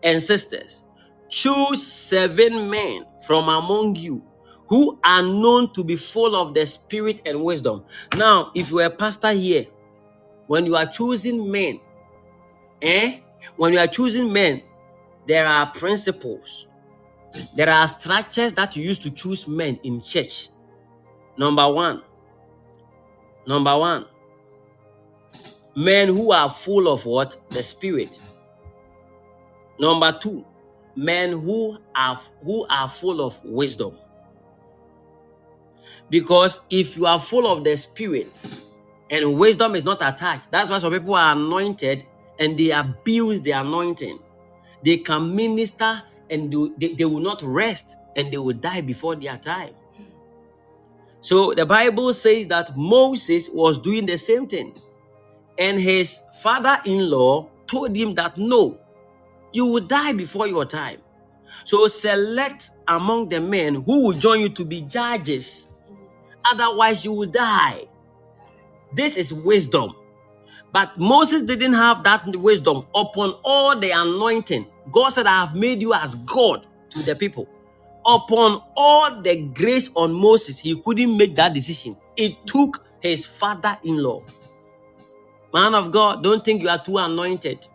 and sisters, choose seven men from among you who are known to be full of the spirit and wisdom. Now, if you are a pastor here, when you are choosing men, eh? When you are choosing men, there are principles. There are structures that you use to choose men in church. Number one, number one, men who are full of what? The spirit. Number two, men who are who are full of wisdom. Because if you are full of the spirit and wisdom is not attached, that's why some people are anointed and they abuse the anointing. They can minister and they, they, they will not rest and they will die before their time. So the Bible says that Moses was doing the same thing. And his father in law told him that no, you will die before your time. So select among the men who will join you to be judges. Otherwise, you will die. This is wisdom. But Moses didn't have that wisdom upon all the anointing. God said, I have made you as God to the people. Upon all the grace on Moses, he couldn't make that decision. It took his father in law. Man of God, don't think you are too anointed.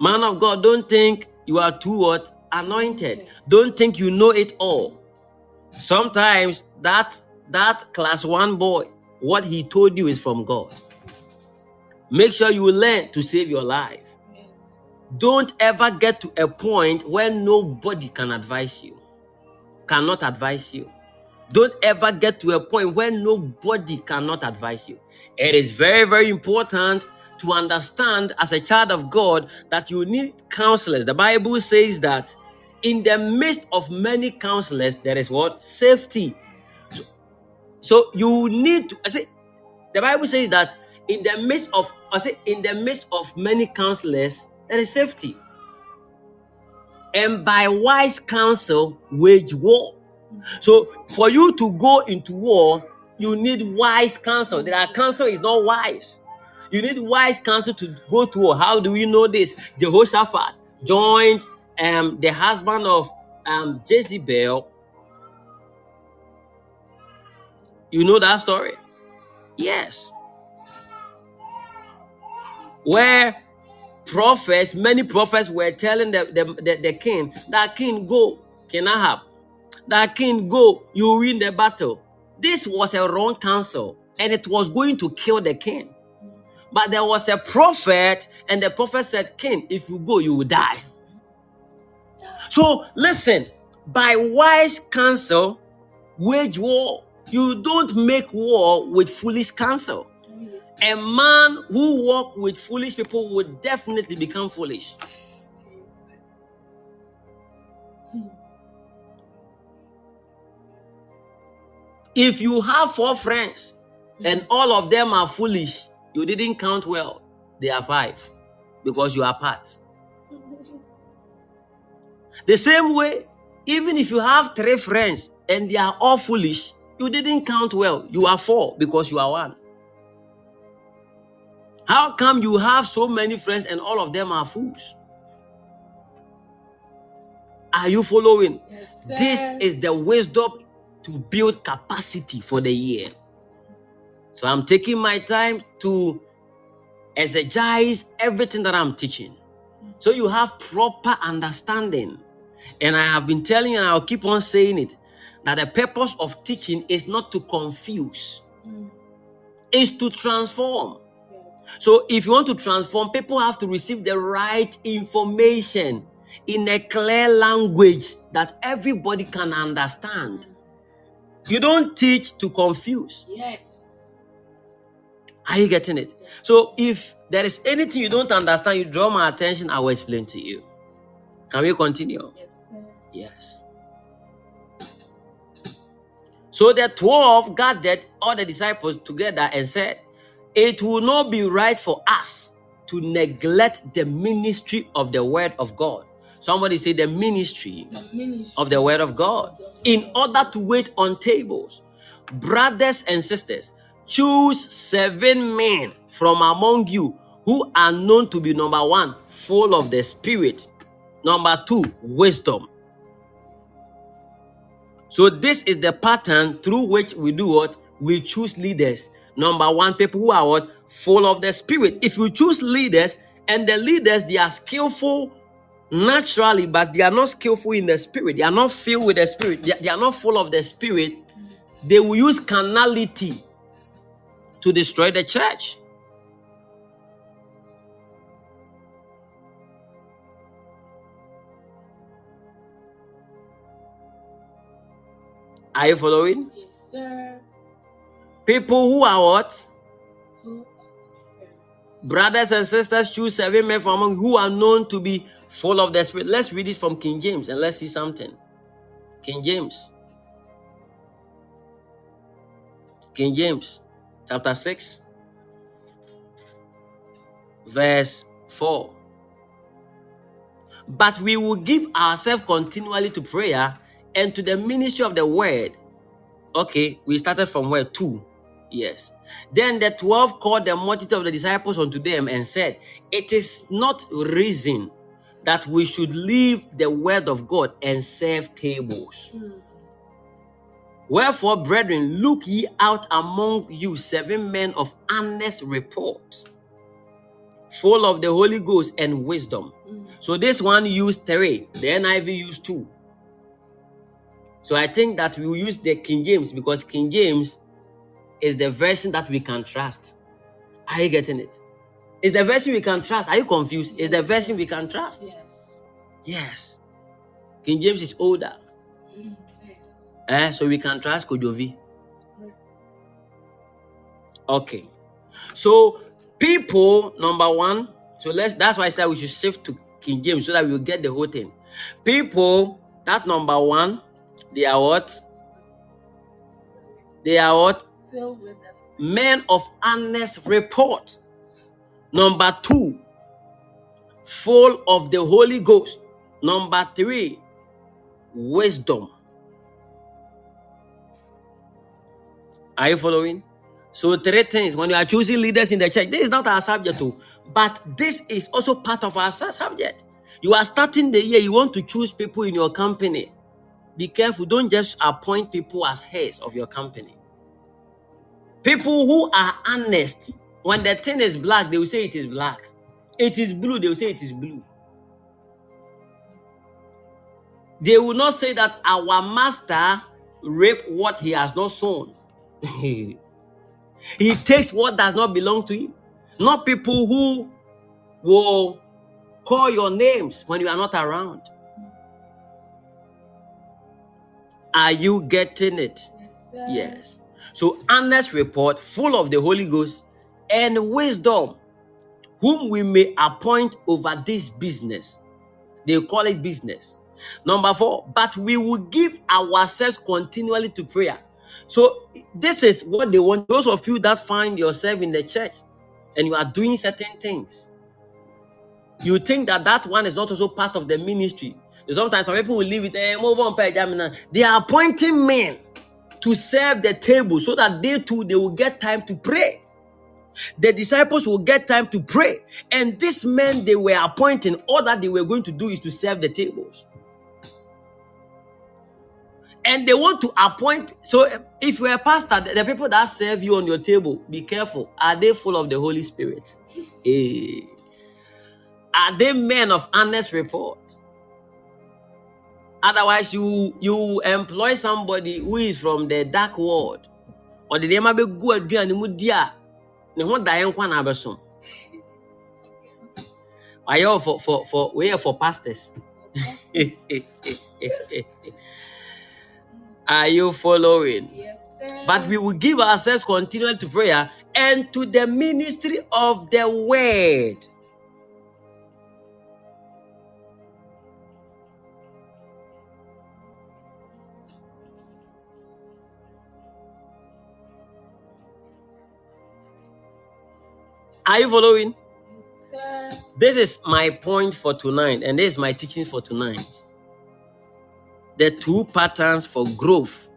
Man of God, don't think you are too what? Anointed. Don't think you know it all. Sometimes that that class one boy, what he told you is from God. Make sure you learn to save your life. Don't ever get to a point where nobody can advise you, cannot advise you. Don't ever get to a point where nobody cannot advise you. It is very, very important to understand as a child of God that you need counselors. The Bible says that in the midst of many counselors, there is what? Safety. So, you need to I say the Bible says that in the midst of I say in the midst of many counselors, there is safety. And by wise counsel, wage war. So for you to go into war, you need wise counsel. That counsel is not wise. You need wise counsel to go to war. How do we know this? Jehoshaphat joined um, the husband of um, Jezebel. You know that story? Yes. Where prophets, many prophets were telling the, the, the, the king, that king, go, King Ahab, that king, go, you win the battle. This was a wrong counsel, and it was going to kill the king. But there was a prophet, and the prophet said, King, if you go, you will die. So listen, by wise counsel, wage war. You don't make war with foolish counsel. A man who walk with foolish people would definitely become foolish. If you have four friends and all of them are foolish, you didn't count well. They are five because you are part. The same way, even if you have three friends and they are all foolish, you didn't count well. You are four because you are one. How come you have so many friends and all of them are fools? Are you following? Yes, This is the wisdom to build capacity for the year. So I'm taking my time to exegete everything that I'm teaching. So you have proper understanding. And I have been telling you, and I'll keep on saying it, that the purpose of teaching is not to confuse, mm. it's to transform. So if you want to transform, people have to receive the right information in a clear language that everybody can understand. Mm. You don't teach to confuse. Yes. Are you getting it? So if there is anything you don't understand, you draw my attention, I will explain to you. Can we continue? Yes, sir. Yes. So the 12 gathered all the disciples together and said, It will not be right for us to neglect the ministry of the word of God. Somebody say the ministry The ministry. of the word of God in order to wait on tables. Brothers and sisters, choose seven men from among you who are known to be number one, full of the spirit, number two, wisdom. So, this is the pattern through which we do what? We choose leaders. Number one, people who are what? Full of the spirit. If you choose leaders and the leaders, they are skillful naturally, but they are not skillful in the spirit. They are not filled with the spirit. They, they are not full of the spirit. They will use carnality to destroy the church. Are you following? Yes, sir. People who are what? Brothers and sisters, choose seven men from among who are known to be full of the Spirit. Let's read it from King James and let's see something. King James. King James, chapter 6, verse 4. but we will give ourselves continually to prayer and to the ministry of the word. Okay, we started from where? Two. Yes. Then the twelve called the multitude of the disciples unto them and said, It is not reason that we should leave the word of God and serve tables. Wherefore, brethren, look ye out among you seven men of honest report, full of the Holy Ghost and wisdom. Mm. So this one used three, the NIV used two. So I think that we will use the King James because King James is the version that we can trust. Are you getting it? It's the version we can trust. Are you confused? It's the version we can trust. Yes. Yes. King James is older. Okay. Eh? So we can trust KJV. Okay. So people, number one, so let's that's why I said we should shift to King James so that we will get the whole thing. People, that number one, they are what? They are what? Filled with the Men of honest report. Number two, full of the Holy Ghost. Number three, wisdom. Are you following? So three things when you are choosing leaders in the church, this is not our subject, too, but this is also part of our subject. You are starting the year, you want to choose people in your company. Be careful, don't just appoint people as heads of your company. People who are honest, when the thing is black, they will say it is black. It is blue, they will say it is blue. They will not say that our master reap what he has not sown. he takes what does not belong to him. Not people who will call your names when you are not around. Are you getting it? yes. So, honest report, full of the Holy Ghost and wisdom, whom we may appoint over this business. They call it business. Number four, but we will give ourselves continually to prayer. So, this is what they want. Those of you that find yourself in the church and you are doing certain things, you think that that one is not also part of the ministry. Sometimes some people will leave it. eh, mo bon pa ẹja mi. They are appointing men to serve the table so that they too they will get time to pray. The disciples will get time to pray, and these men they were appointing, all that they were going to do is to serve the tables. And they want to appoint. So, if you're a pastor, the the people that serve you on your table, be careful. Are they full of the Holy Spirit? Eh. Are they men of honest report? Otherwise, you you employ somebody who is from the dark world. Or the name be good aduane mu di a ne ho da nkwa na abeso. Ayɛ for for for we are for pastors. Are you following? Yes, sir. But we will give ourselves continually to prayer and to the ministry of the word. Are you following? Yes, sir. This is my point for tonight, and this is my teaching for tonight. The two patterns for growth.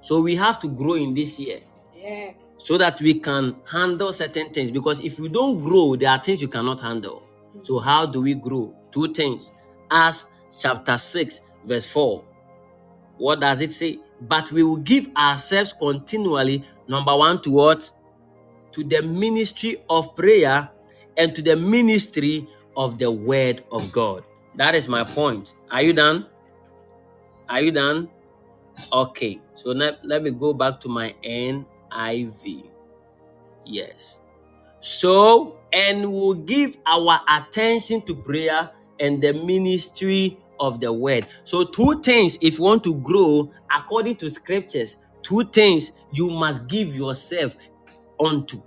So we have to grow in this year Yes. so that we can handle certain things. Because if we don't grow, there are things you cannot handle. Mm-hmm. So, how do we grow? Two things. Acts chapter 6, verse 4. What does it say? But we will give ourselves continually, number one, to what? To the ministry of prayer and to the ministry of the word of God. That is my point. Are you done? Are you done? Okay, so let, let me go back to my NIV. Yes. So, and we'll give our attention to prayer and the ministry of the word. So, two things, if you want to grow according to scriptures, two things you must give yourself unto.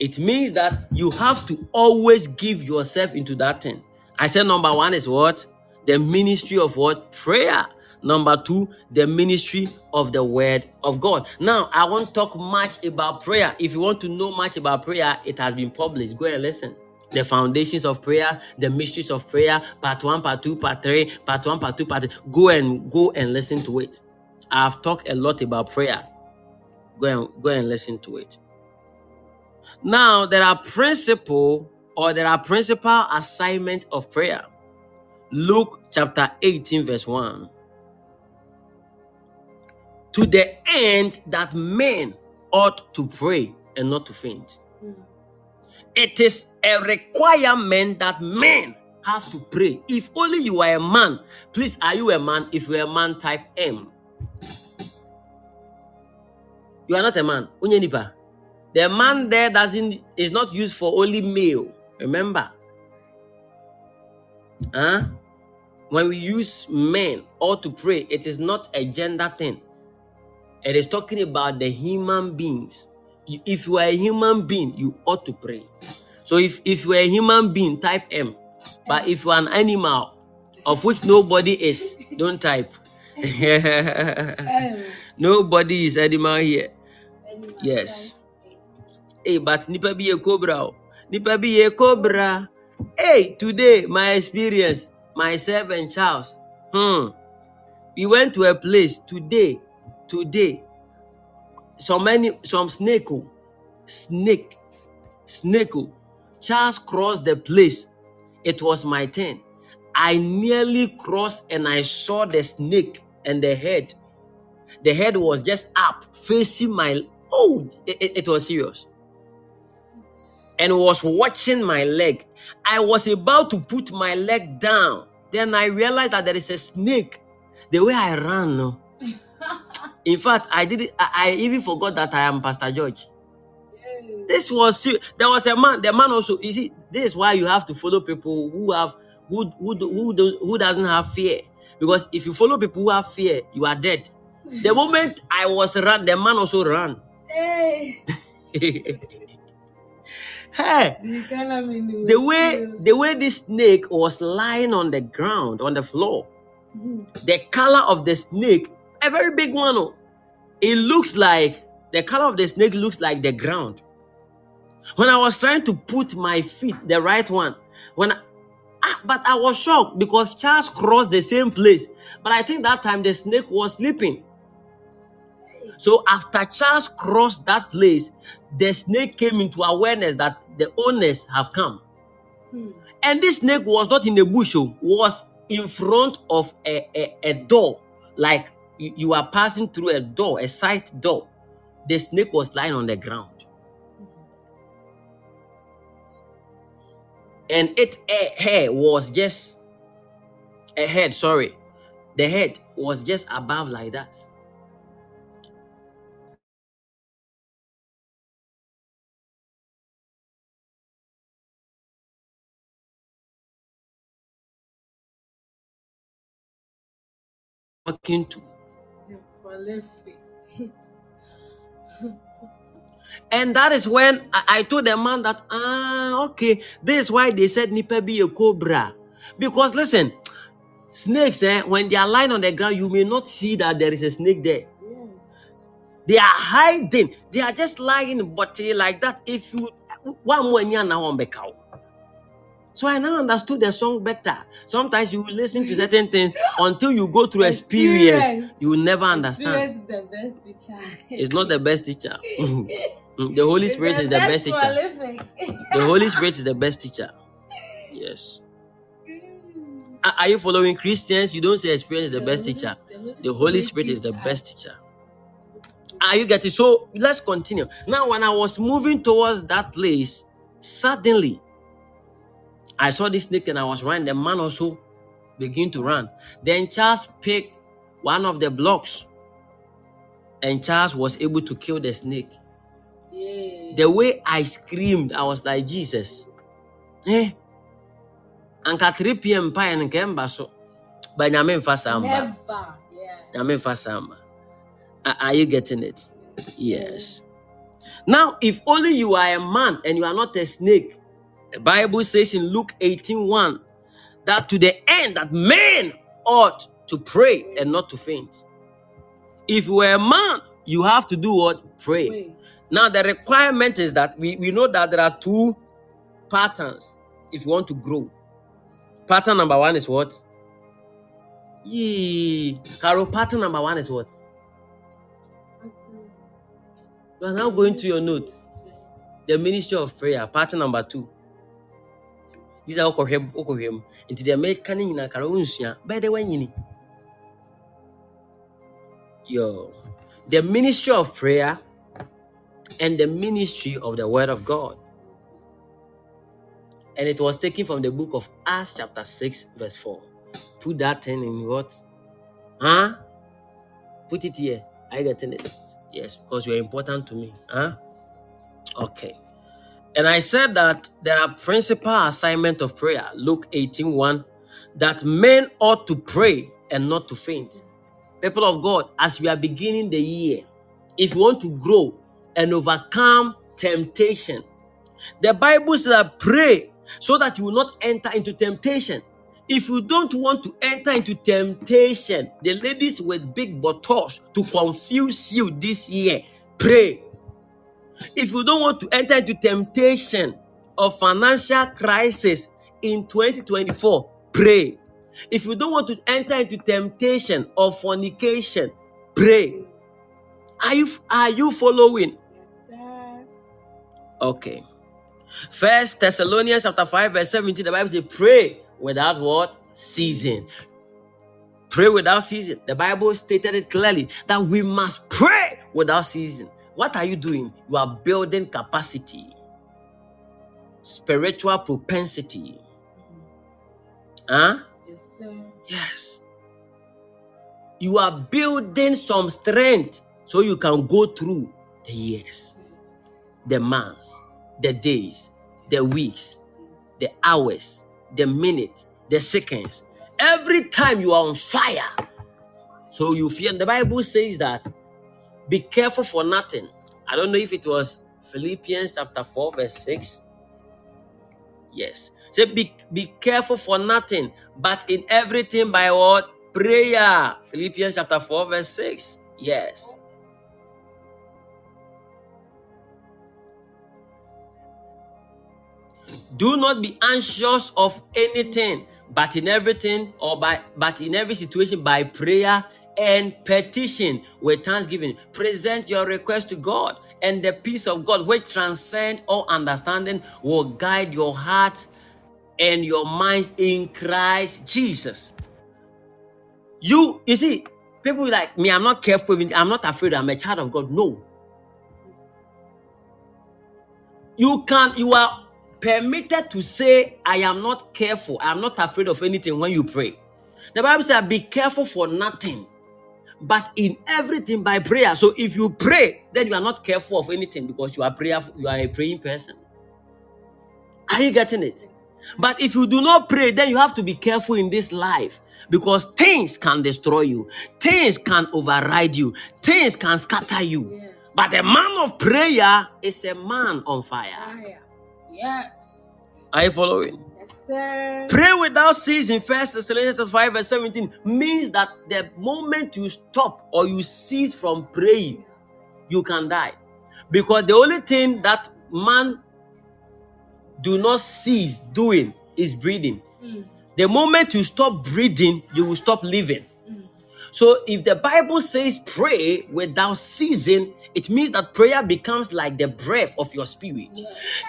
It means that you have to always give yourself into that thing. I said number one is what? The ministry of what? Prayer. Number two, the ministry of the word of God. Now, I won't talk much about prayer. If you want to know much about prayer, it has been published. Go and listen. the foundations of prayer, the mysteries of prayer, part one, part two, part three, part one, part two, part three. Go and go and listen to it. I've talked a lot about prayer. Go and go and listen to it. Now there are principle or there are principal assignment of prayer. Luke chapter 18, verse 1. To the end that men ought to pray and not to faint. It is a requirement that men have to pray. If only you are a man, please, are you a man? If you're a man, type M. You are not a man. Onye nipa. The man there doesn't is not used for only male. Remember. Huh? When we use men or to pray, it is not a gender thing. It is talking about the human beings. If you are a human being, you ought to pray. So if, if you are a human being, type M. But if you are an animal, of which nobody is, don't type. Um, nobody is animal here. Yes. Hey, but nipa be a cobra. Nipa be a cobra. Hey, today my experience, myself and Charles. Hmm. We went to a place today. Today, some many some snake, snake, snake. Charles crossed the place. It was my turn. I nearly crossed and I saw the snake and the head. The head was just up, facing my. Oh, it, it- was serious. And was watching my leg. I was about to put my leg down. Then I realized that there is a snake. The way I ran, no. In fact, I did I, I even forgot that I am Pastor George. This was. There was a man. The man also. You see, this is why you have to follow people who have who who who do, who doesn't have fear. Because if you follow people who have fear, you are dead. The moment I was run, the man also ran. Hey. hey, The kind of in the the way the way this snake was lying on the ground on the floor, the color of the snake, a very big one. oh. It looks like the color of the snake looks like the ground. When I was trying to put my feet, the right one, when I, ah, but I was shocked because Charles crossed the same place. But I think that time the snake was sleeping. So after Charles crossed that place, the snake came into awareness that the owners have come. Hmm. And this snake was not in the bush, oh, was in front of a, a, a door. Like you, you are passing through a door, a side door. The snake was lying on the ground. And its a- hair was just a head, sorry. The head was just above like that. Walking to And that is when I, I told the man that, ah, okay, this is why they said Nipa be a cobra. Because listen, snakes, eh, when they are lying on the ground, you may not see that there is a snake there. They are hiding. They are just lying, but eh, like that. If you one more year now on cow. So I now understood the song better. Sometimes you will listen to certain things until you go through experience, Experience. you will never understand. Experience is the best teacher. It's not the best teacher. Mm, the Holy It's Spirit is the best teacher. The Holy Spirit is the best teacher. Yes. Are are you following Christians? You don't say experience is the best teacher. The Holy Spirit is the best teacher. Are you getting? So let's continue. Now, when I was moving towards that place, suddenly I saw this snake and I was running. The man also began to run. Then Charles picked one of the blocks, and Charles was able to kill the snake. Yeah. The way I screamed, I was like, Jesus. Eh? Anka 3 p.m. pa and kemba so. But nyame mfa samba. Never. Yeah. Nyame mfa samba. Are are you getting it? Yes. Now, if only you are a man and you are not a snake, the Bible says in Luke 18 1 that to the end that men ought to pray and not to faint. If you are a man, you have to do what? Pray. Wait. Now, the requirement is that we, we know that there are two patterns if you want to grow. Pattern number one is what? Yee. Carol, pattern number one is what? You are now going to your note. The ministry of prayer, pattern number two. These are okohwem okohwem. Into the American nyina kara unsua. By the way. Yo. The ministry of prayer and the ministry of the word of God. And it was taken from the book of Acts chapter 6 verse 4. Put that thing in what? Huh? Put it here. You getting it? Yes, because you're important to me. Huh? Okay. And I said that there are principal assignment of prayer, Luke 18 1, that men ought to pray and not to faint. People of God, as we are beginning the year, if you want to grow and overcome temptation, the Bible says that pray so that you will not enter into temptation. If you don't want to enter into temptation, the ladies with big bottles to confuse you this year, pray. If you don't want to enter into temptation of financial crisis in 2024, pray. If you don't want to enter into temptation of fornication, pray. Are you are you following? Sir. Okay. First Thessalonians chapter 5, verse 17, the Bible says, pray without what? Season. Pray without season. The Bible stated it clearly that we must pray without season. What are you doing? You are building capacity, spiritual propensity. Huh? Yes, sir. Yes. You are building some strength so you can go through the years, the months, the days, the weeks, the hours, the minutes, the seconds. Every time you are on fire. So you feel, and the Bible says that be careful for nothing. I don't know if it was Philippians chapter 4, verse 6. Yes. Say be, be careful for nothing, but in everything by what? Prayer. Philippians chapter 4, verse 6. Yes. Do not be anxious of anything, but in everything or by but in every situation by prayer and petition with thanksgiving. Present your request to God, and the peace of God, which transcends all understanding, will guide your heart and your minds in Christ Jesus. You, you see, people like me, I'm not careful, I'm not afraid, I'm a child of God. No. You can't, you are permitted to say, I am not careful, I am not afraid of anything when you pray. The Bible says, be careful for nothing, but in everything by prayer. So if you pray, then you are not careful of anything because you are prayerful, you are a praying person. Are you getting it? But if you do not pray, then you have to be careful in this life because things can destroy you, things can override you, things can scatter you. Yes. But a man of prayer is a man on fire. Fire. Yes. Are you following? Yes, sir. Pray without ceasing, First Thessalonians 5 verse 17, means that the moment you stop or you cease from praying, you can die. Because the only thing that man do not cease doing is breathing. Mm. The moment you stop breathing, you will stop living. So if the Bible says pray without ceasing, it means that prayer becomes like the breath of your spirit.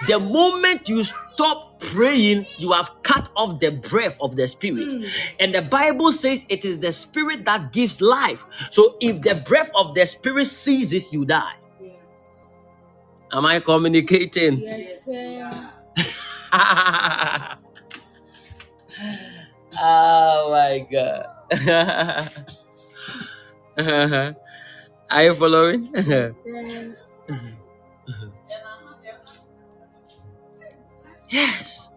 The moment you stop praying, you have cut off the breath of the spirit. Hmm. And the Bible says it is the spirit that gives life. So if the breath of the spirit ceases, you die. Yes. Am I communicating? Yes, sir. oh my god. Are you following? Yes.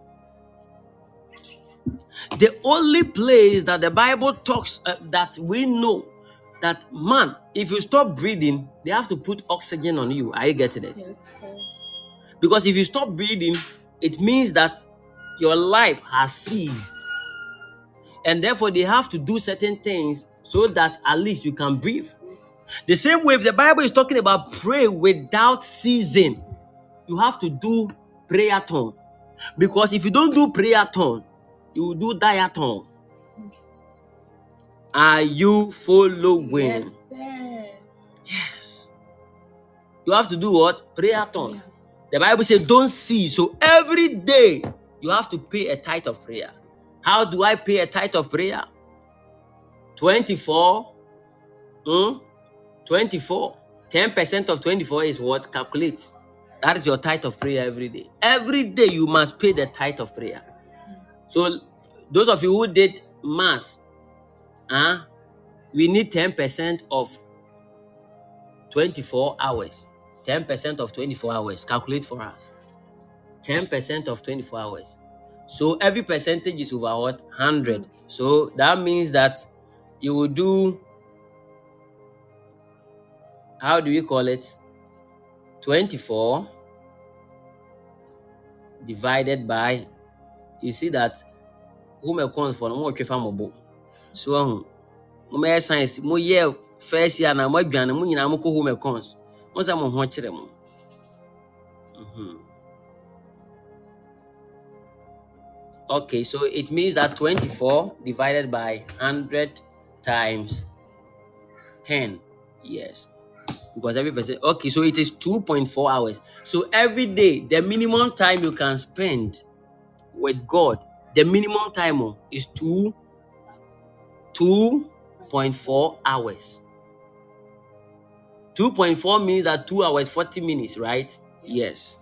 The only place that the Bible talks uh, that we know that man, if you stop breathing, they have to put oxygen on you. Are you getting it? Yes, sir. Because if you stop breathing, it means that your life has ceased. And therefore, they have to do certain things so that at least you can breathe. The same way, if the Bible is talking about pray without ceasing, you have to do prayer-thon. Because if you don't do prayer-thon, you will do diathon. Are you following? Yes. Yes. You have to do what? Prayer-thon. Yeah. The Bible says, don't see. So every day you have to pay a tithe of prayer. How do I pay a tithe of prayer? 24. Hmm? 24. 10% of 24 is what? Calculate. That is your tithe of prayer every day. Every day you must pay the tithe of prayer. So those of you who did mass, huh? we need 10% of 24 hours. 10% of 24 hours. Calculate for us. 10% of 24 hours. So every percentage is over what? 100. So that means that you will do, how do we call it? 24 divided by, you see that, whom accounts for no more. So, um, mo science, mo yɛ first year na mo aduane mo nyinaa mo kɔ home accounts. Mo sɛ mo ho kyerɛ mo. Mhm. Okay, so it means that 24 divided by 100 times 10. Yes. Because every person, okay, so it is 2.4 hours. So every day, the minimum time you can spend with God, the minimum time oh, is 2 2.4 hours. 2.4 means that 2 hours 40 minutes, right? Yes.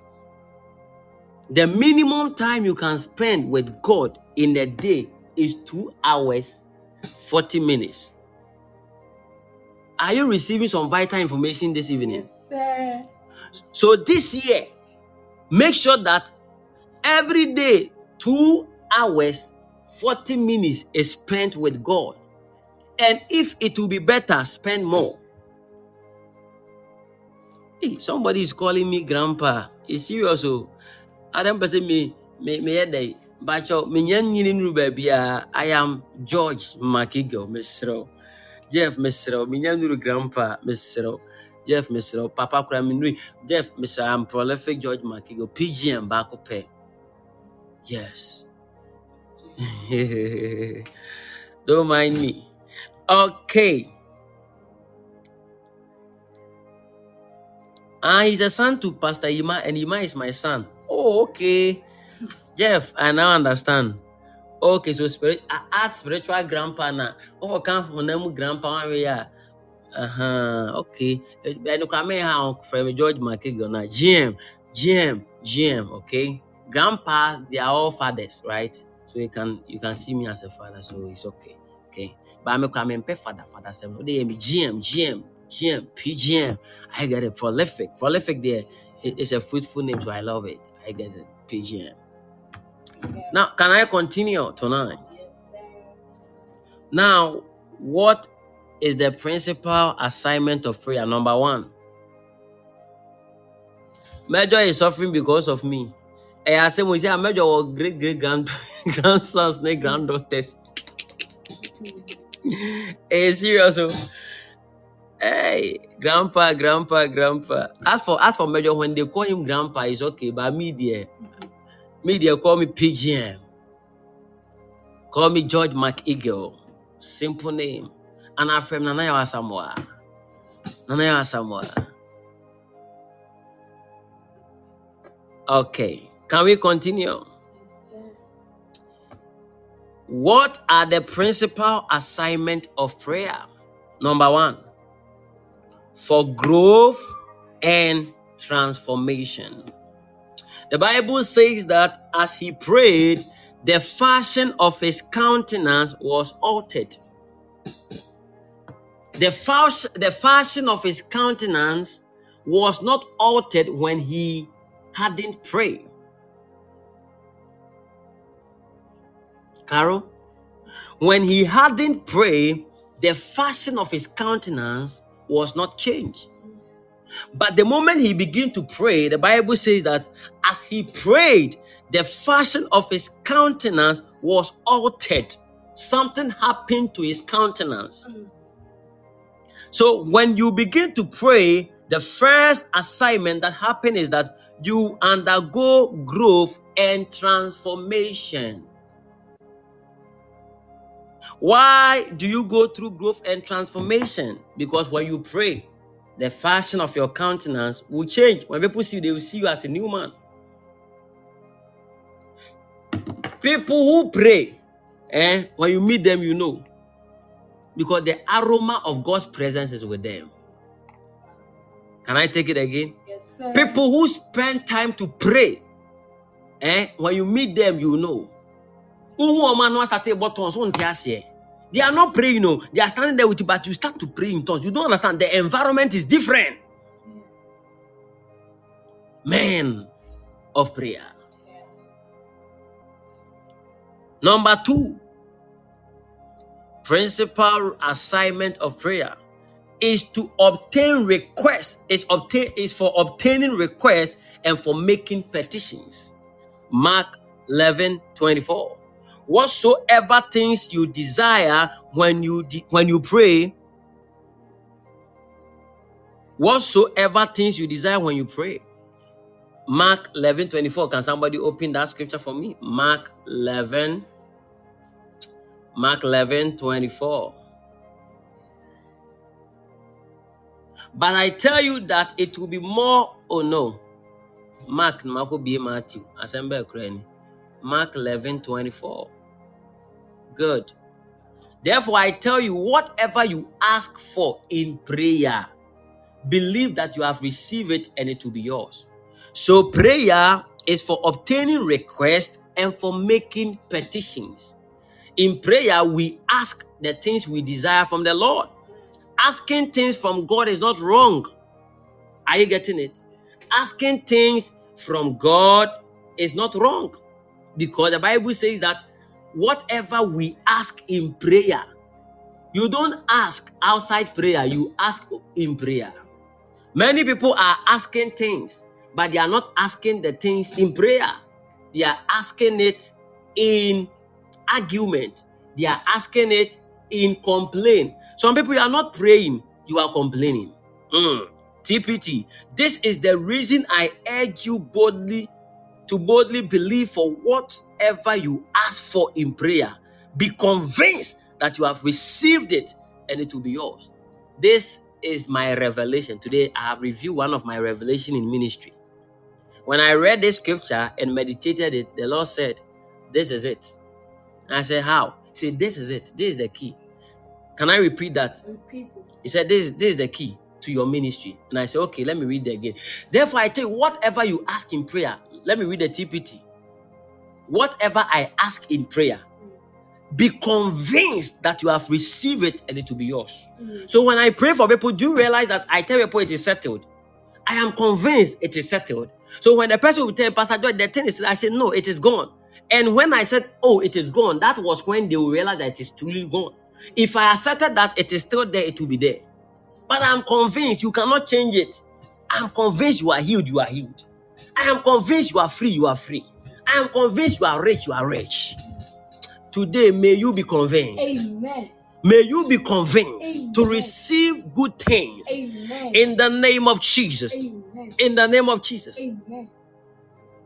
The minimum time you can spend with God in a day is 2 hours 40 minutes. Are you receiving some vital information this evening? Yes, sir. So this year, make sure that every day, 2 hours 40 minutes is spent with God. And if it will be better, spend more. Hey, somebody is calling me grandpa. Is serious oh. Adam person me me me bakyɛw menya nyini nuru baabi a I am George McEagle mesrɛw Jeff mesrɛw menya nuru grandpa mesrɛw Jeff mesrɛw papa kora me nuru Jeff mesrɛw I'm prolific George McEagle. PGM baako pɛ yes. Don't mind me. Okay. Ah, he's a son to Pastor Yima, and Yima is my son. Oh, okay. Jeff, I now understand. Okay, so spirit, I add spiritual grandpa now. Oh, come from them grandpa yeah. Uh huh. Okay. I know come here from George McKegon na GM, GM, GM. Okay. Grandpa, they are all fathers, right? So you can you can see me as a father, so it's okay. Okay. But I'm I'm a father, father seven. They be GM, GM, GM, PGM. I get it. Prolific. Prolific there. It's a fruitful name, so I love it. I get it. PGM. Now, can I continue tonight? Now, what is the principal assignment of prayer? Number one, Major is suffering because of me. Eh, I say, we say, Major or great great grand grandsons, ne granddaughters. Eh, serious. Hey, grandpa, grandpa, grandpa. As for as for Major, when they call him grandpa, it's okay. But me, dear, me, dear, call me PGM. Call me George McEagle. Simple name. And I'm from Nanaya Samoa. Nanaya Samoa. Okay. Can we continue? What are the principal assignment of prayer? Number one, for growth and transformation. The Bible says that as he prayed, the fashion of his countenance was altered. The, fashion, the fashion of his countenance was not altered when he hadn't prayed. Carol, when he hadn't prayed, the fashion of his countenance was not changed. But the moment he began to pray, the Bible says that as he prayed, the fashion of his countenance was altered. Something happened to his countenance. Mm. So when you begin to pray, the first assignment that happens is that you undergo growth and transformation. Why do you go through growth and transformation? Because when you pray, the fashion of your countenance will change. When people see you, they will see you as a new man. People who pray, eh, when you meet them, you know. Because the aroma of God's presence is with them. Can I take it again? Yes, sir. People who spend time to pray, eh, when you meet them, you know. Who woman wants to take buttons on They are not praying, you know. They are standing there with you, but you start to pray in tongues. You don't understand. The environment is different. Men of prayer. Number two, principal assignment of prayer is to obtain requests, is obtain is for obtaining requests and for making petitions. Mark 11 24. Whatsoever things you desire when you de- when you pray, whatsoever things you desire when you pray. Mark 11 24. Can somebody open that scripture for me? Mark 11 Mark 11 24. But I tell you that it will be more, oh no. Mark, Mark will be Matthew, Ukraine. Mark 11 24. Good. Therefore, I tell you, whatever you ask for in prayer, believe that you have received it and it will be yours. So, prayer is for obtaining requests and for making petitions. In prayer, we ask the things we desire from the Lord. Asking things from God is not wrong. Are you getting it? Asking things from God is not wrong because the Bible says that whatever we ask in prayer, you don't ask outside prayer, you ask in prayer. Many people are asking things, but they are not asking the things in prayer. They are asking it in argument. They are asking it in complaint. Some people are not praying, you are complaining. Mm. TPT. This is the reason I urge you boldly to boldly believe for whatever you ask for in prayer. Be convinced that you have received it and it will be yours. This is my revelation. Today I have reviewed one of my revelation in ministry. When I read this scripture and meditated it, the Lord said, This is it. And I said, How? He said, This is it. This is the key. Can I repeat that? Repeat it. He said, this, this is the key to your ministry. And I said, Okay, let me read it again. Therefore, I tell you, whatever you ask in prayer, let me read the TPT. Whatever I ask in prayer, be convinced that you have received it and it will be yours. Mm. So when I pray for people, do you realize that I tell people it is settled? I am convinced it is settled. So when the person will tell Pastor Joy, the thing is, I say, no, it is gone. And when I said, oh, it is gone, that was when they will realize that it is truly gone. If I accepted that it is still there, it will be there. But I'm convinced you cannot change it. I'm convinced you are healed, you are healed. I am convinced you are free, you are free. I am convinced you are rich, you are rich. Today, may you be convinced. Amen. May you be convinced to receive good things Amen. in the name of Jesus. Amen. In the name of Jesus. Amen.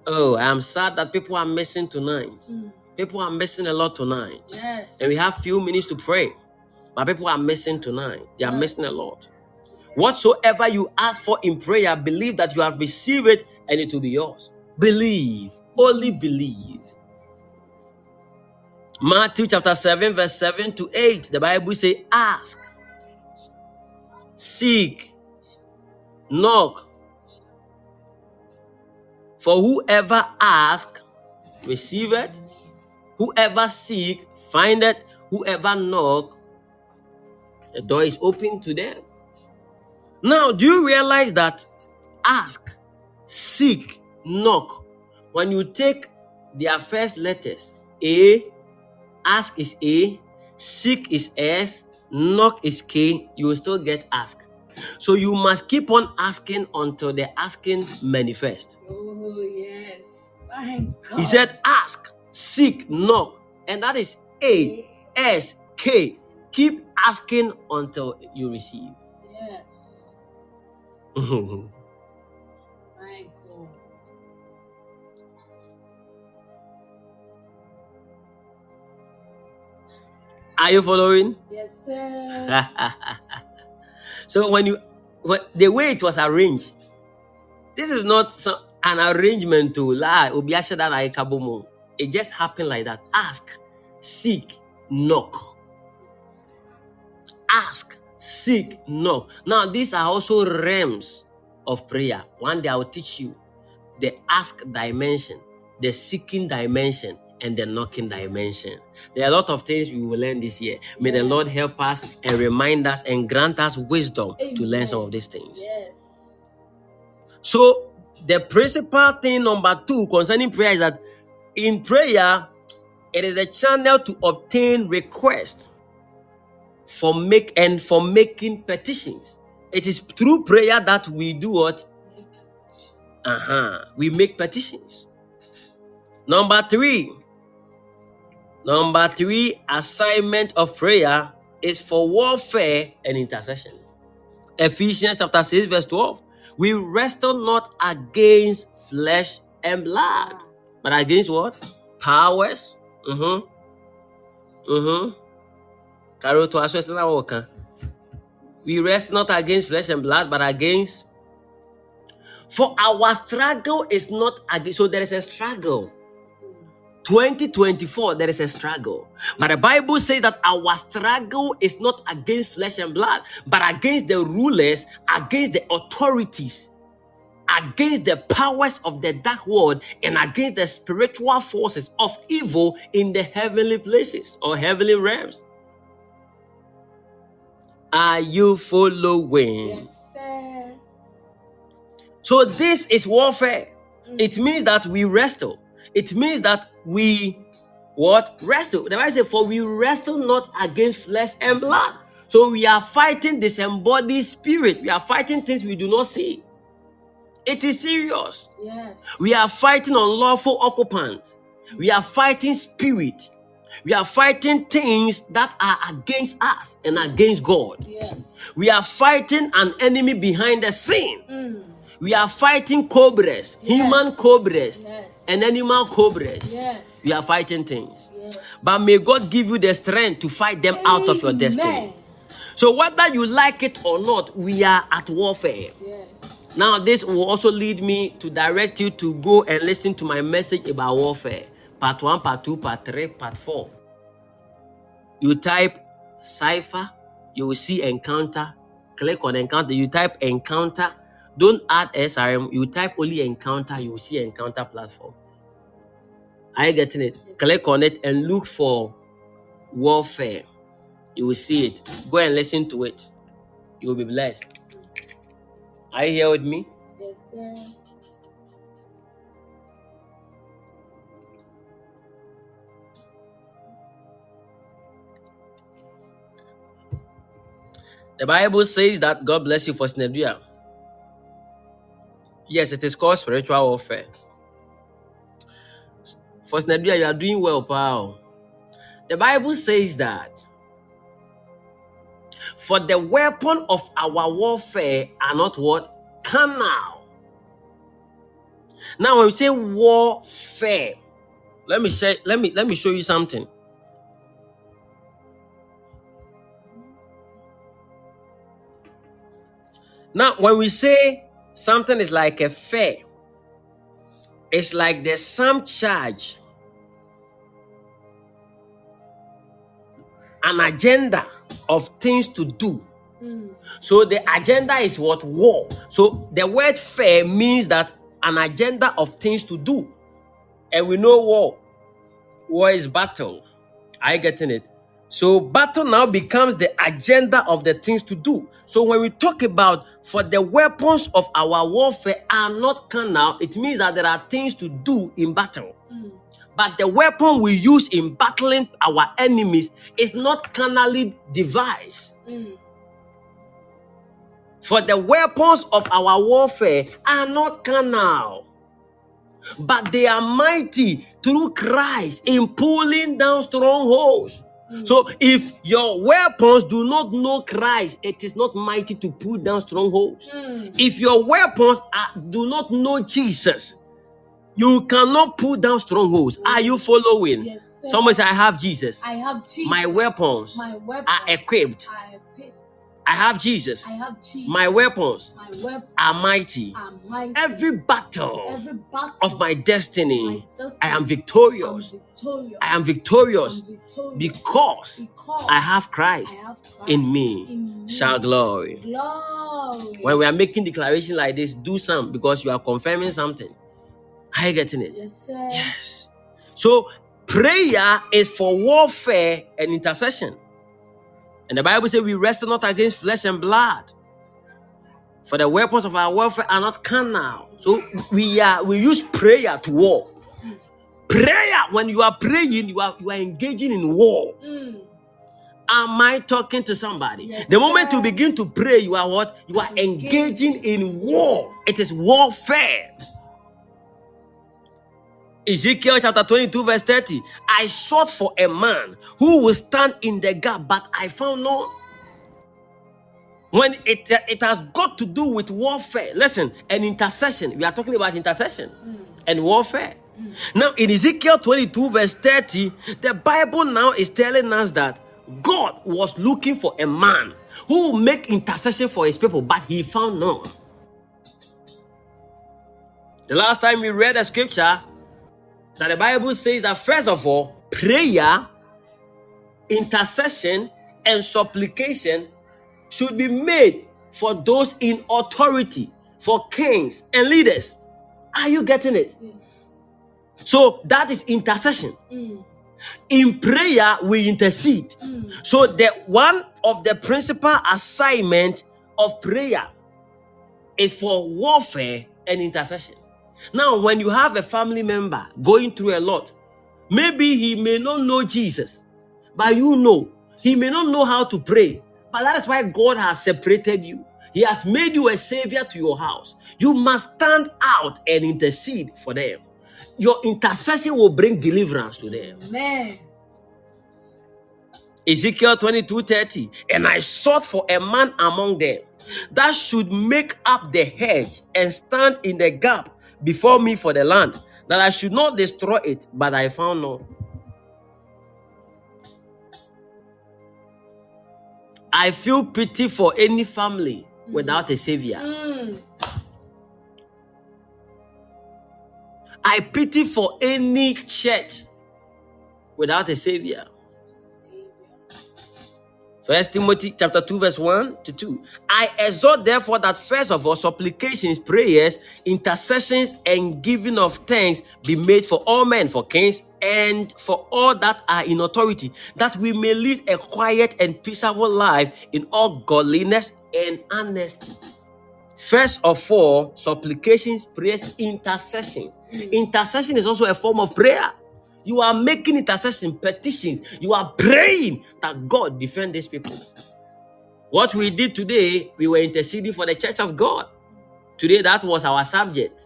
Oh, I am sad that people are missing tonight. Mm. People are missing a lot tonight. Yes. And we have few minutes to pray. But people are missing tonight. They are Yes. missing a lot. Whatsoever you ask for in prayer, believe that you have received it and it will be yours. Believe. Only believe. Matthew chapter 7, verse 7 to 8. The Bible says, Ask, seek, knock. For whoever ask, receive it. Whoever seek, find it. Whoever knock, the door is open to them. Now, do you realize that ask, seek, knock, when you take their first letters, A, ask is A, seek is S, knock is K, you will still get ask. So you must keep on asking until the asking manifest. Oh, yes. My God. He said, ask, seek, knock. And that is A, S, K. Keep asking until you receive. Yes. Are you following? Yes, sir. so when you when, the way it was arranged, this is not some, an arrangement to lie. It just happened like that. Ask, seek, knock. Ask, seek, knock. Now these are also realms of prayer. One day I will teach you the ask dimension, the seeking dimension, and the knocking dimension. There are a lot of things we will learn this year. May the Lord help us and remind us and grant us wisdom to learn some of these things. Yes. So, the principal thing number two concerning prayer is that in prayer, it is a channel to obtain requests for make and for making petitions. It is through prayer that we do what? Uh-huh. We make petitions. Number three. Number three assignment of prayer is for warfare and intercession. Ephesians chapter 6, verse 12. We wrestle not against flesh and blood, but against what? Powers. Mm-hmm. Mm-hmm. Karo to aso ɛsɛ na wɔka. We rest not against flesh and blood, but against. For our struggle is not against. So there is a struggle. 2024, there is a struggle. But the Bible says that our struggle is not against flesh and blood, but against the rulers, against the authorities, against the powers of the dark world, and against the spiritual forces of evil in the heavenly places or heavenly realms. Are you following? Yes, sir. So this is warfare. It means that we wrestle. It means that we what wrestle. The Bible says, "For we wrestle not against flesh and blood." So we are fighting disembodied spirit. We are fighting things we do not see. It is serious. Yes. We are fighting unlawful occupants. We are fighting spirit. We are fighting things that are against us and against God. Yes. We are fighting an enemy behind the scene. Mm. We are fighting cobras, human cobras, Yes. and animal cobras. Yes. We are fighting things. Yes. But may God give you the strength to fight them out of your destiny. So, whether you like it or not, we are at warfare. Yes. Now, this will also lead me to direct you to go and listen to my message about warfare. Part 1, Part 2, Part 3, Part 4. You type cipher, you will see encounter. Click on encounter. You type encounter. Don't add SRM. You type only encounter, you will see encounter platform. Are you getting it? Click on it and look for warfare. You will see it. Go and listen to it. You will be blessed. Are you here with me? Yes, sir. The Bible says that God bless you for Snedria. Yes, it is called spiritual warfare. For Snedria, you are doing well, pal. The Bible says that for the weapon of our warfare are not what? Carnal. Now when we say warfare, let me say, let me let me show you something. Now, when we say something is like a fair, it's like there's some charge, an agenda of things to do. So the agenda is what war. So the word fair means that an agenda of things to do. And we know war. War is battle. Are you getting it? So battle now becomes the agenda of the things to do. So when we talk about for the weapons of our warfare are not carnal, it means that there are things to do in battle. Mm. But the weapon we use in battling our enemies is not carnally devised. Mm. For the weapons of our warfare are not carnal, but they are mighty through Christ in pulling down strongholds. So if your weapons do not know Christ, it is not mighty to pull down strongholds. Mm. If your weapons are, do not know Jesus, you cannot pull down strongholds. Are you following? Yes. Somebody say, I have Jesus. I have Jesus. My weapons My weapons are equipped. are equipped. I have Jesus. I have Jesus. My weapons My weapons are mighty. are mighty. Every battle Every battle of my destiny, my destiny, I am victorious. I am victorious I'm victorious because because I have Christ I have Christ in me. in me. Shout glory. Glory. When we are making declaration like this, do some because you are confirming something. Are you getting it? yes, sir. Yes. So prayer is for warfare and intercession. And the Bible says we wrestle not against flesh and blood. For the weapons of our warfare are not carnal. So we are we use prayer to war. Prayer, when you are praying, you are you are engaging in war. Mm. Am I talking to somebody? Yes, the moment sir. you begin to pray, you are what? You are engaging in war. It is warfare. Ezekiel chapter 22, verse 30. I sought for a man who will stand in the gap, but I found none. When it, uh, it has got to do with warfare, listen, and intercession. We are talking about intercession mm. and warfare. Mm. Now, in Ezekiel 22, verse 30, the Bible now is telling us that God was looking for a man who will make intercession for his people, but he found none. The last time we read a scripture, that the Bible says that first of all, prayer, intercession, and supplication should be made for those in authority, for kings and leaders. Are you getting it? So that is intercession. Mm. In prayer, we intercede. So the one of the principal assignment of prayer is for warfare and intercession. Now, when you have a family member going through a lot, maybe he may not know Jesus, but you know he may not know how to pray. But that is why God has separated you. He has made you a savior to your house. You must stand out and intercede for them. Your intercession will bring deliverance to them. Amen. Ezekiel 22 30. And I sought for a man among them that should make up the hedge and stand in the gap before me for the land, that I should not destroy it, but I found none. I feel pity for any family without a savior. Mm. I pity for any church without a savior. First Timothy chapter 2, verse 1 to 2. I exhort therefore that first of all supplications, prayers, intercessions, and giving of thanks be made for all men, for kings, and for all that are in authority, that we may lead a quiet and peaceable life in all godliness and honesty. First of all, supplications, prayers, intercessions. Hmm. Intercession is also a form of prayer. You are making intercession, petitions. You are praying that God defend these people. What we did today, we were interceding for the church of God. Today, that was our subject.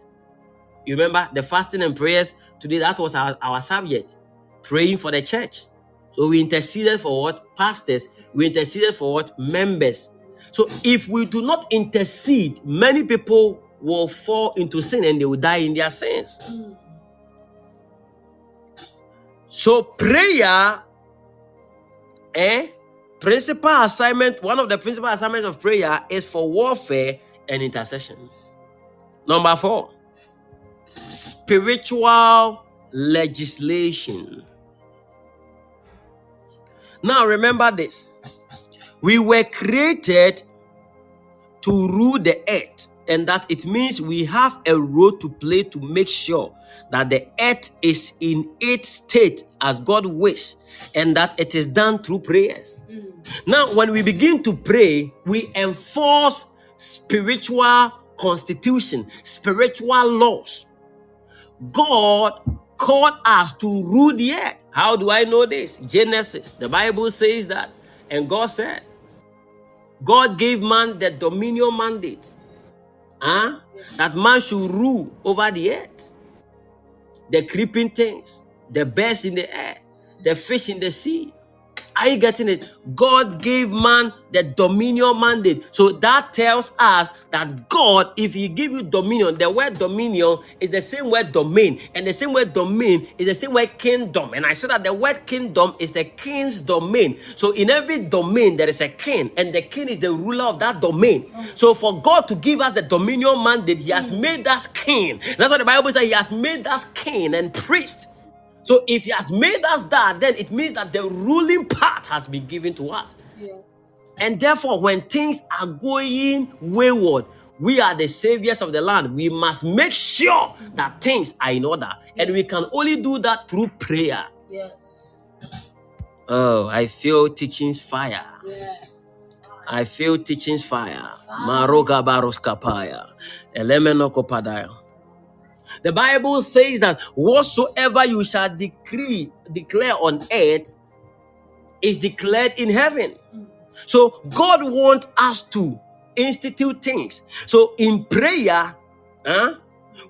You remember the fasting and prayers? Today, that was our, our subject. Praying for the church. So we interceded for what? Pastors. We interceded for what? Members. So if we do not intercede, many people will fall into sin and they will die in their sins. So prayer, eh? Principal assignment, one of the principal assignments of prayer is for warfare and intercessions. Number four, spiritual legislation. Now remember this. We were created to rule the earth, and that it means we have a role to play to make sure that the earth is in its state as God wishes, and that it is done through prayers. Mm. Now, when we begin to pray, we enforce spiritual constitution, spiritual laws. God called us to rule the earth. How do I know this? Genesis. The Bible says that. And God said, God gave man the dominion mandate. Huh? That man should rule over the earth. The creeping things, the birds in the air, the fish in the sea. Are you getting it? God gave man the dominion mandate. So that tells us that God, if He give you dominion, the word dominion is the same word domain, and the same word domain is the same word kingdom. And I said that the word kingdom is the king's domain. So in every domain there is a king, and the king is the ruler of that domain. So for God to give us the dominion mandate, He has made us king. That's what the Bible says. He has made us king and priest. So if he has made us that, then it means that the ruling part has been given to us. Yes. And therefore, when things are going wayward, we are the saviors of the land. We must make sure that things are in order. And we can only do that through prayer. Yes. Oh, I feel teaching's fire. Yes. I feel teaching's fire. Maroga baroskapaya. Elemenokopadaya. The Bible says that whatsoever you shall decree, declare on earth is declared in heaven. So God wants us to institute things. So in prayer, huh,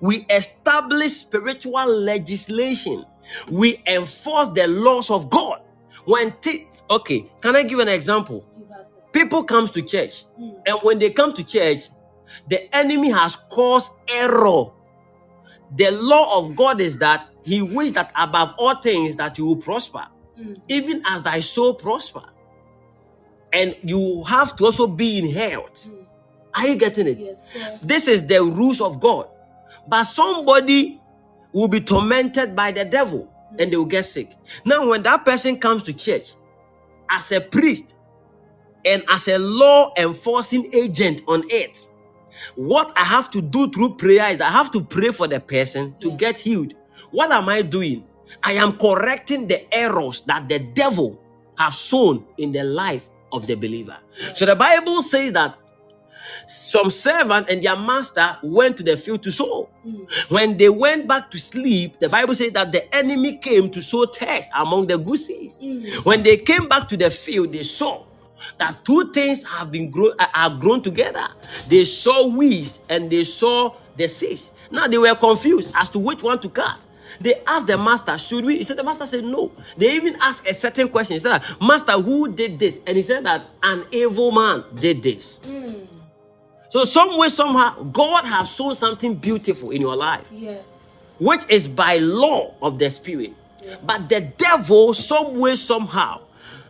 we establish spiritual legislation. We enforce the laws of God. When thi- okay, can I give an example? Give us a People comes to church, mm. and when they come to church, the enemy has caused error. The law of God is that He wishes that above all things that you will prosper, hmm. even as thy soul prosper, and you have to also be in health. Hmm. Are you getting it? yes, sir. This is the rules of God. But somebody will be tormented by the devil hmm. and they will get sick. Now, when that person comes to church as a priest and as a law enforcing agent on earth, what I have to do through prayer is I have to pray for the person to Yes. get healed. What am I doing? I am correcting the errors that the devil has sown in the life of the believer. So the Bible says that some servant and their master went to the field to sow. Hmm. When they went back to sleep, the Bible says that the enemy came to sow tares among the good seeds. Hmm. When they came back to the field, they saw that two things have been grown uh, are grown together. They saw weeds and they saw the seeds. Now they were confused as to which one to cut. They asked the master, should we? He said, the master said no. They even asked a certain question. He said, Master, who did this? And he said that an evil man did this. Hmm. So, some way, somehow, God has sown something beautiful in your life, Yes. which is by law of the Spirit. But the devil, some way, somehow,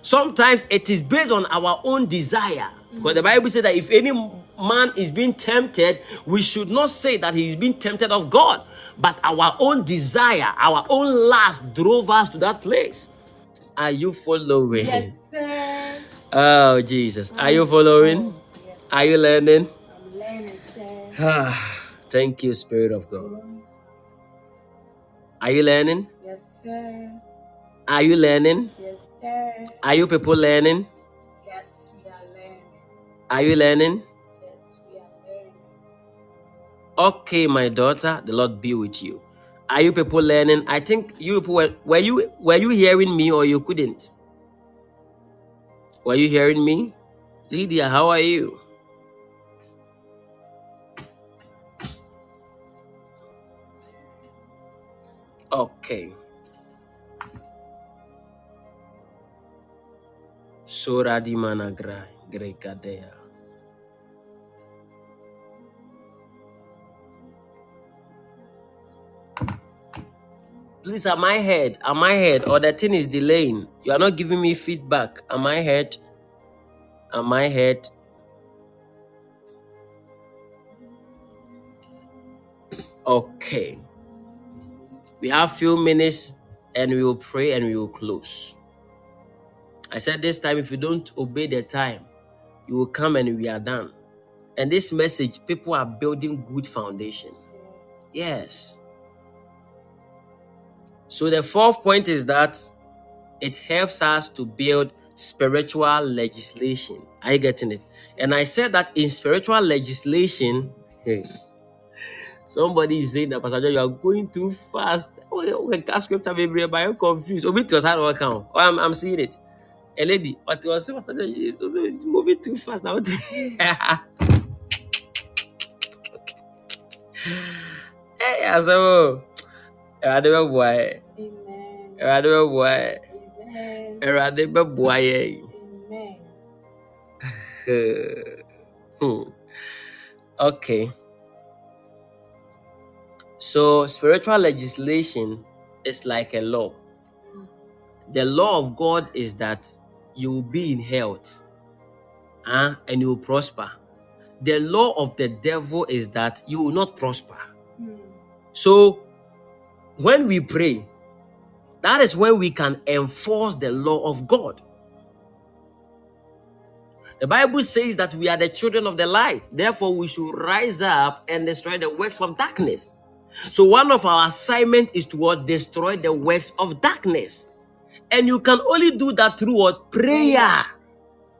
sometimes it is based on our own desire. Because the Bible says that if any man is being tempted, we should not say that he is being tempted of God, but our own desire, our own lust drove us to that place. Are you following? Yes, sir. Oh, Jesus. Are you following? Yes. Are you learning? I'm learning, sir. Ah, thank you, Spirit of God. Are you learning? Yes, sir. Are you learning? Yes, sir. Are you people learning? Yes, we are learning. Are you learning? Yes, we are learning. Okay, my daughter, the Lord be with you. Are you people learning? I think you people were, were you were you hearing me or you couldn't? Were you hearing me? Lydia, how are you? Okay. Sura di mana grai, gregadea. Please, am I heard? Am I heard? Or the thing is delaying? You are not giving me feedback. Am I heard? Am I heard? Okay. We have few minutes and we will pray and we will close. I said this time, if you don't obey the time, you will come and we are done. And this message, people are building good foundation. Yes. So the fourth point is that it helps us to build spiritual legislation. Are you getting it? And I said that in spiritual legislation, hey, somebody is saying that Pastor you are going too fast. Oh, oh okay, cast scripture, but I'm confused. Obi to us how to count. Oh, I'm, I'm seeing it. A lady, what was saying, Pastor John, it's, moving too fast now. hey, I said, oh, I don't why. Amen. I don't why. Amen. Bɛboa yɛn. Amen. Hmm. okay. So spiritual legislation is like a law. The law of God is that you will be in health uh, and you will prosper. The law of the devil is that you will not prosper. Mm. So when we pray, that is when we can enforce the law of God. The Bible says that we are the children of the light. Therefore, we should rise up and destroy the works of darkness. So, one of our assignment is to what? Destroy the works of darkness. And you can only do that through what? Prayer.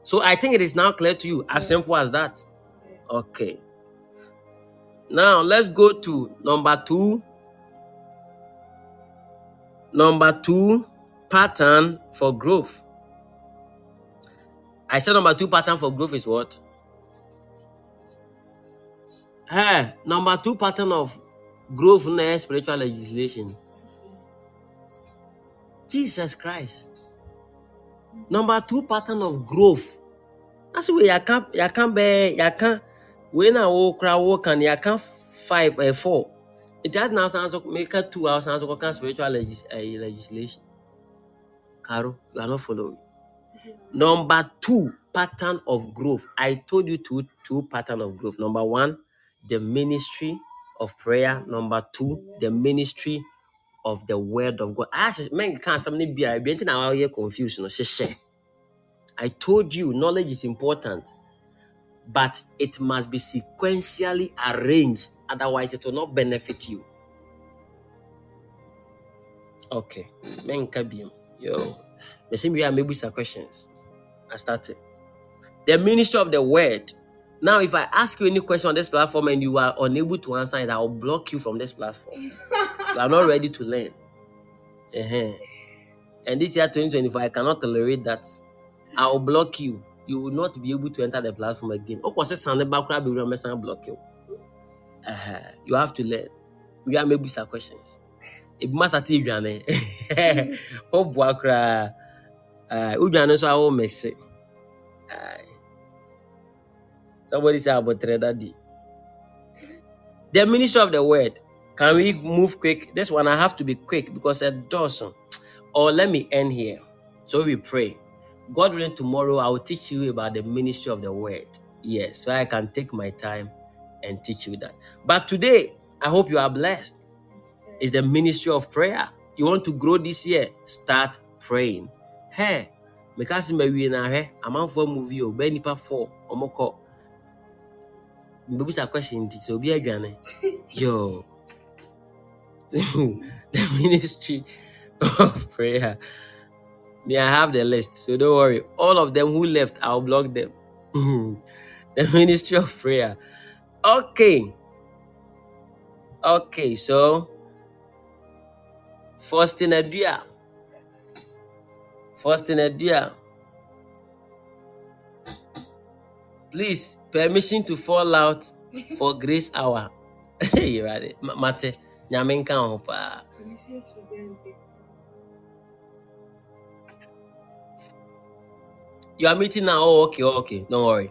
So, I think it is now clear to you. As simple as that. Okay. Now, let's go to number two. Number two pattern for growth. I said number two pattern for growth is what? Hey, number two pattern of growth in spiritual legislation. Jesus Christ. Number two pattern of growth. That's where you can't you can't be you can't when I walk walk and you can't five uh, four. It has now sounds like make two hours sounds like spiritual legis- uh, legislation. Caro, you are not following. Number two pattern of growth. I told you two two pattern of growth. Number one, the ministry of prayer. Number two, the ministry of the word of God. I men can't something be I be now here confused. No, share. I told you knowledge is important, but it must be sequentially arranged. Otherwise, it will not benefit you. Okay. Men can be yo. Maybe we are maybe some questions. I started. The ministry of the word. Now, if I ask you any question on this platform and you are unable to answer it, I will block you from this platform. you are not ready to learn. Uh-huh. And this year 2025, I cannot tolerate that. I will block you. You will not be able to enter the platform again. Of course, Sunday back be block you. Uh-huh. You have to learn. We are maybe some questions. It must have been Oh, boy, Udwane so awo mese. Aye. Somebody say about daddy. The ministry of the word. Can we move quick? This one I have to be quick because it doesn't. Or let me end here. So we pray. God willing, tomorrow I will teach you about the ministry of the word. Yes, so I can take my time and teach you that. But today, I hope you are blessed. It's the ministry of prayer. You want to grow this year? Start praying. Hey, meka se mawie na ahwɛ amanfoɔ movie oh, o bɛɛ nipa four ɔmo kɔ mbɛbusa question nti sɛ obi adwane. Yo. The ministry of prayer. Me i have the list so don't worry. All of them who left i'll block them. The ministry of prayer. Okay. Okay so first in a dear first in a Adria please permission to fall out for grace hour Ma- mate nyame nka ho paa Permission to be in the You are meeting now. Oh, okay, okay. Don't worry.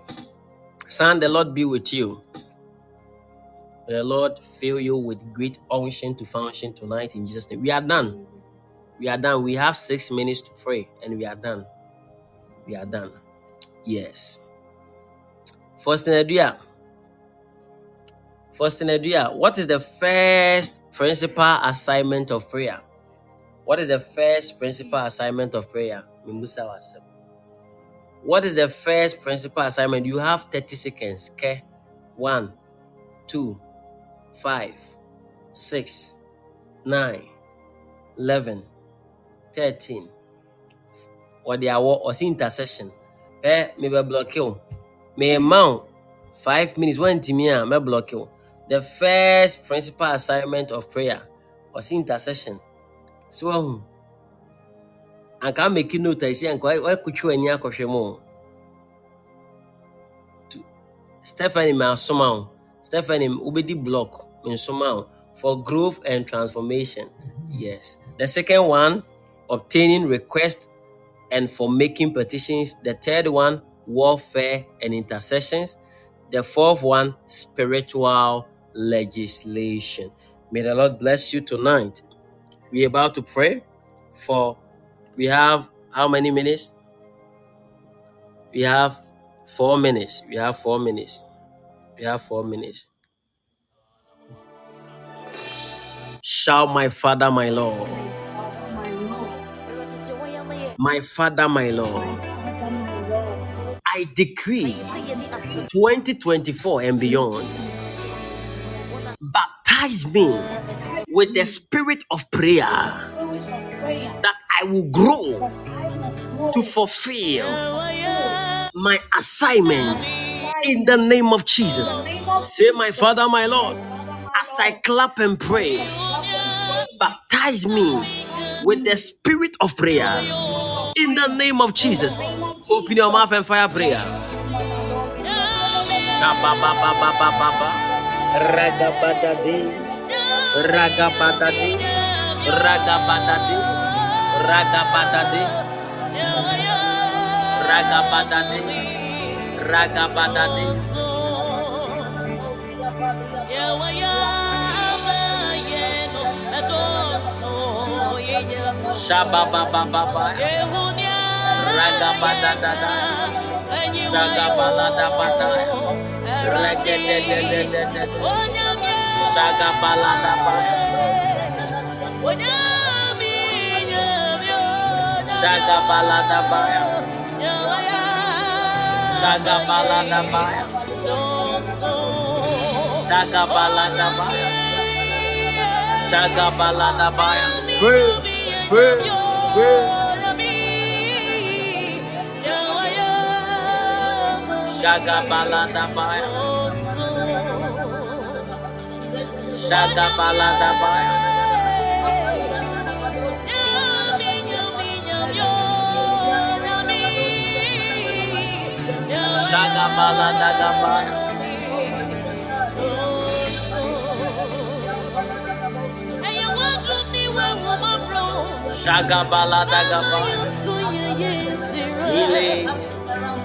Son, the Lord be with you. The Lord fill you with great unction to function tonight in Jesus' name. We are done. We are done. We have six minutes to pray and we are done. We are done. Yes. First Nadia. First Nadia, what is the first principal assignment of prayer? What is the first principal assignment of prayer? Mimbusa wasem. What is the first principal assignment? You have 30 seconds. Okay. One, two, five, six, nine, eleven, thirteen. Or the hour or intercession. Eh, maybe block you. May amount five minutes. Me, may block you. The first principal assignment of prayer was intercession. So, um, anka make note I say anka you any akɔhwɛ mu o? Stephanie ma asoma o. Stephanie wobɛdi block nsoma o for growth and transformation. Yes. The second one, obtaining request and for making petitions. The third one, warfare and intercessions. The fourth one, spiritual legislation. May the Lord bless you tonight. We're about to pray for, we have how many minutes? We have four minutes. We have four minutes. We have four minutes. Shout, my Father, my Lord. My Lord, My Father, my Lord. I decree 2024 and beyond. Baptize me with the spirit of prayer that I will grow to fulfill my assignment in the name of Jesus. Say, My Father, my Lord, as I clap and pray, baptize me with the spirit of prayer in the name of Jesus. Open your mouth and fire prayer. Shabba-ba-ba-ba-ba-ba-ba. Ragabadade. Ragabadade. Ragabadade. Ragabadade. Ragabadade. Ragabadade. Shabba-ba-ba-ba-ba. Shagabaladaba. Shagabaladaba. Shagabaladaba. Shagabaladaba. Pray, pray, pray. Shagabaladaba. Shagabaladaba. Shagabaladaba. Shagabaladaba. Healing.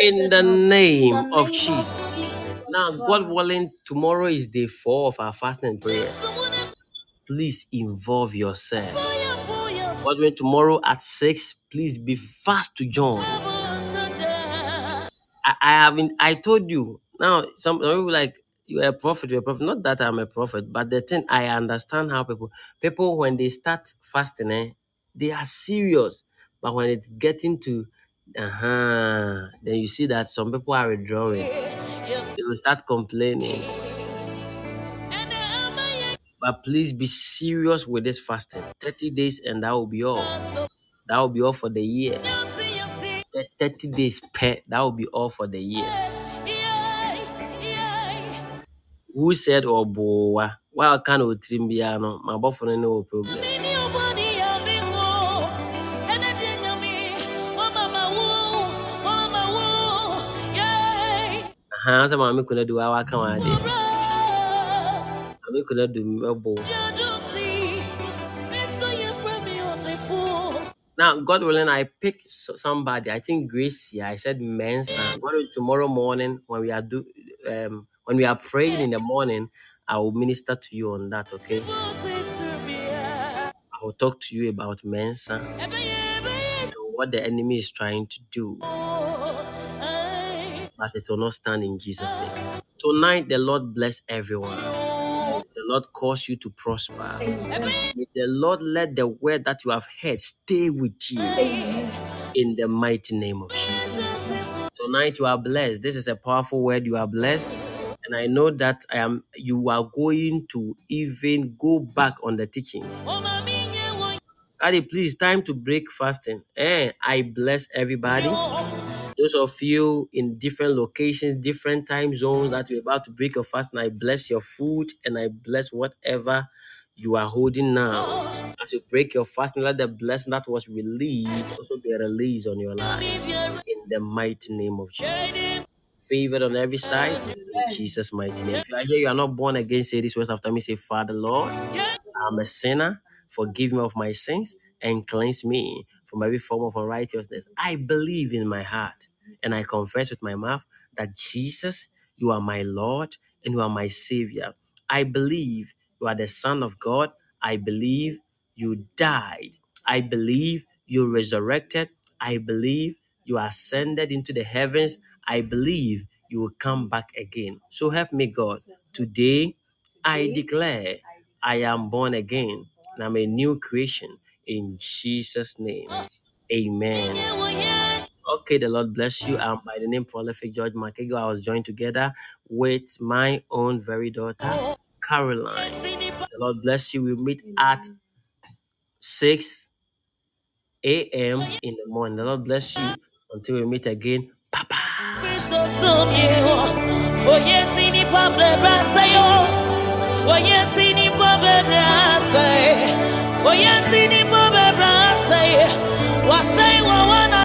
In the name of Jesus. Now, God willing, tomorrow is day four of our fasting and prayer. Please involve yourself. God willing, tomorrow at six, please be fast to join. I, I haven't. I told you. Now, some, some people like you are a prophet. You're a prophet. Not that I'm a prophet, but the thing I understand how people people when they start fasting, eh, they are serious. But when it's getting to uh-huh, then you see that some people are withdrawing. They will start complaining. But please be serious with this fasting. 30 days and that will be all. That will be all for the year. The 30 days per, that will be all for the year. Who said oh, Obowa? Well, can o trim biano? My boyfriend no problem. Aha, sɛ maame kuna du wa waka Now, God willing, I pick somebody. I think Grace. Yeah, I said Mensa. God willing, tomorrow morning when we are do um when we are praying in the morning, I will minister to you on that. Okay, I will talk to you about Mensa what the enemy is trying to do, but it will not stand in Jesus' name. Tonight, the Lord bless everyone. Lord cause you to prosper. Amen. May the Lord let the word that you have heard stay with you Amen. in the mighty name of Jesus. Tonight you are blessed. This is a powerful word. You are blessed. And I know that I am you are going to even go back on the teachings. Daddy, please, time to break fasting. Eh, I bless everybody. Those of you in different locations, different time zones that you're about to break your fast, and I bless your food and I bless whatever you are holding now. As you break your fast, and let the blessing that was released also be released on your life in the mighty name of Jesus. Favored on every side in Jesus' mighty name. Are here, you are not born again. Say this words after me. Say, Father, Lord, I'm a sinner. Forgive me of my sins and cleanse me from every form of unrighteousness. I believe in my heart and I confess with my mouth that Jesus, you are my Lord and you are my Savior. I believe you are the Son of God. I believe you died. I believe you resurrected. I believe you ascended into the heavens. I believe you will come back again. So help me, God. Today, I declare I am born again and I'm a new creation in Jesus' name. Amen. Okay, the Lord bless you. I'm by the name Prolific George McEagle. I was joined together with my own very daughter, Caroline. The Lord bless you. We meet at 6 a.m. in the morning. The Lord bless you until we meet again. Bye bye wasai wawana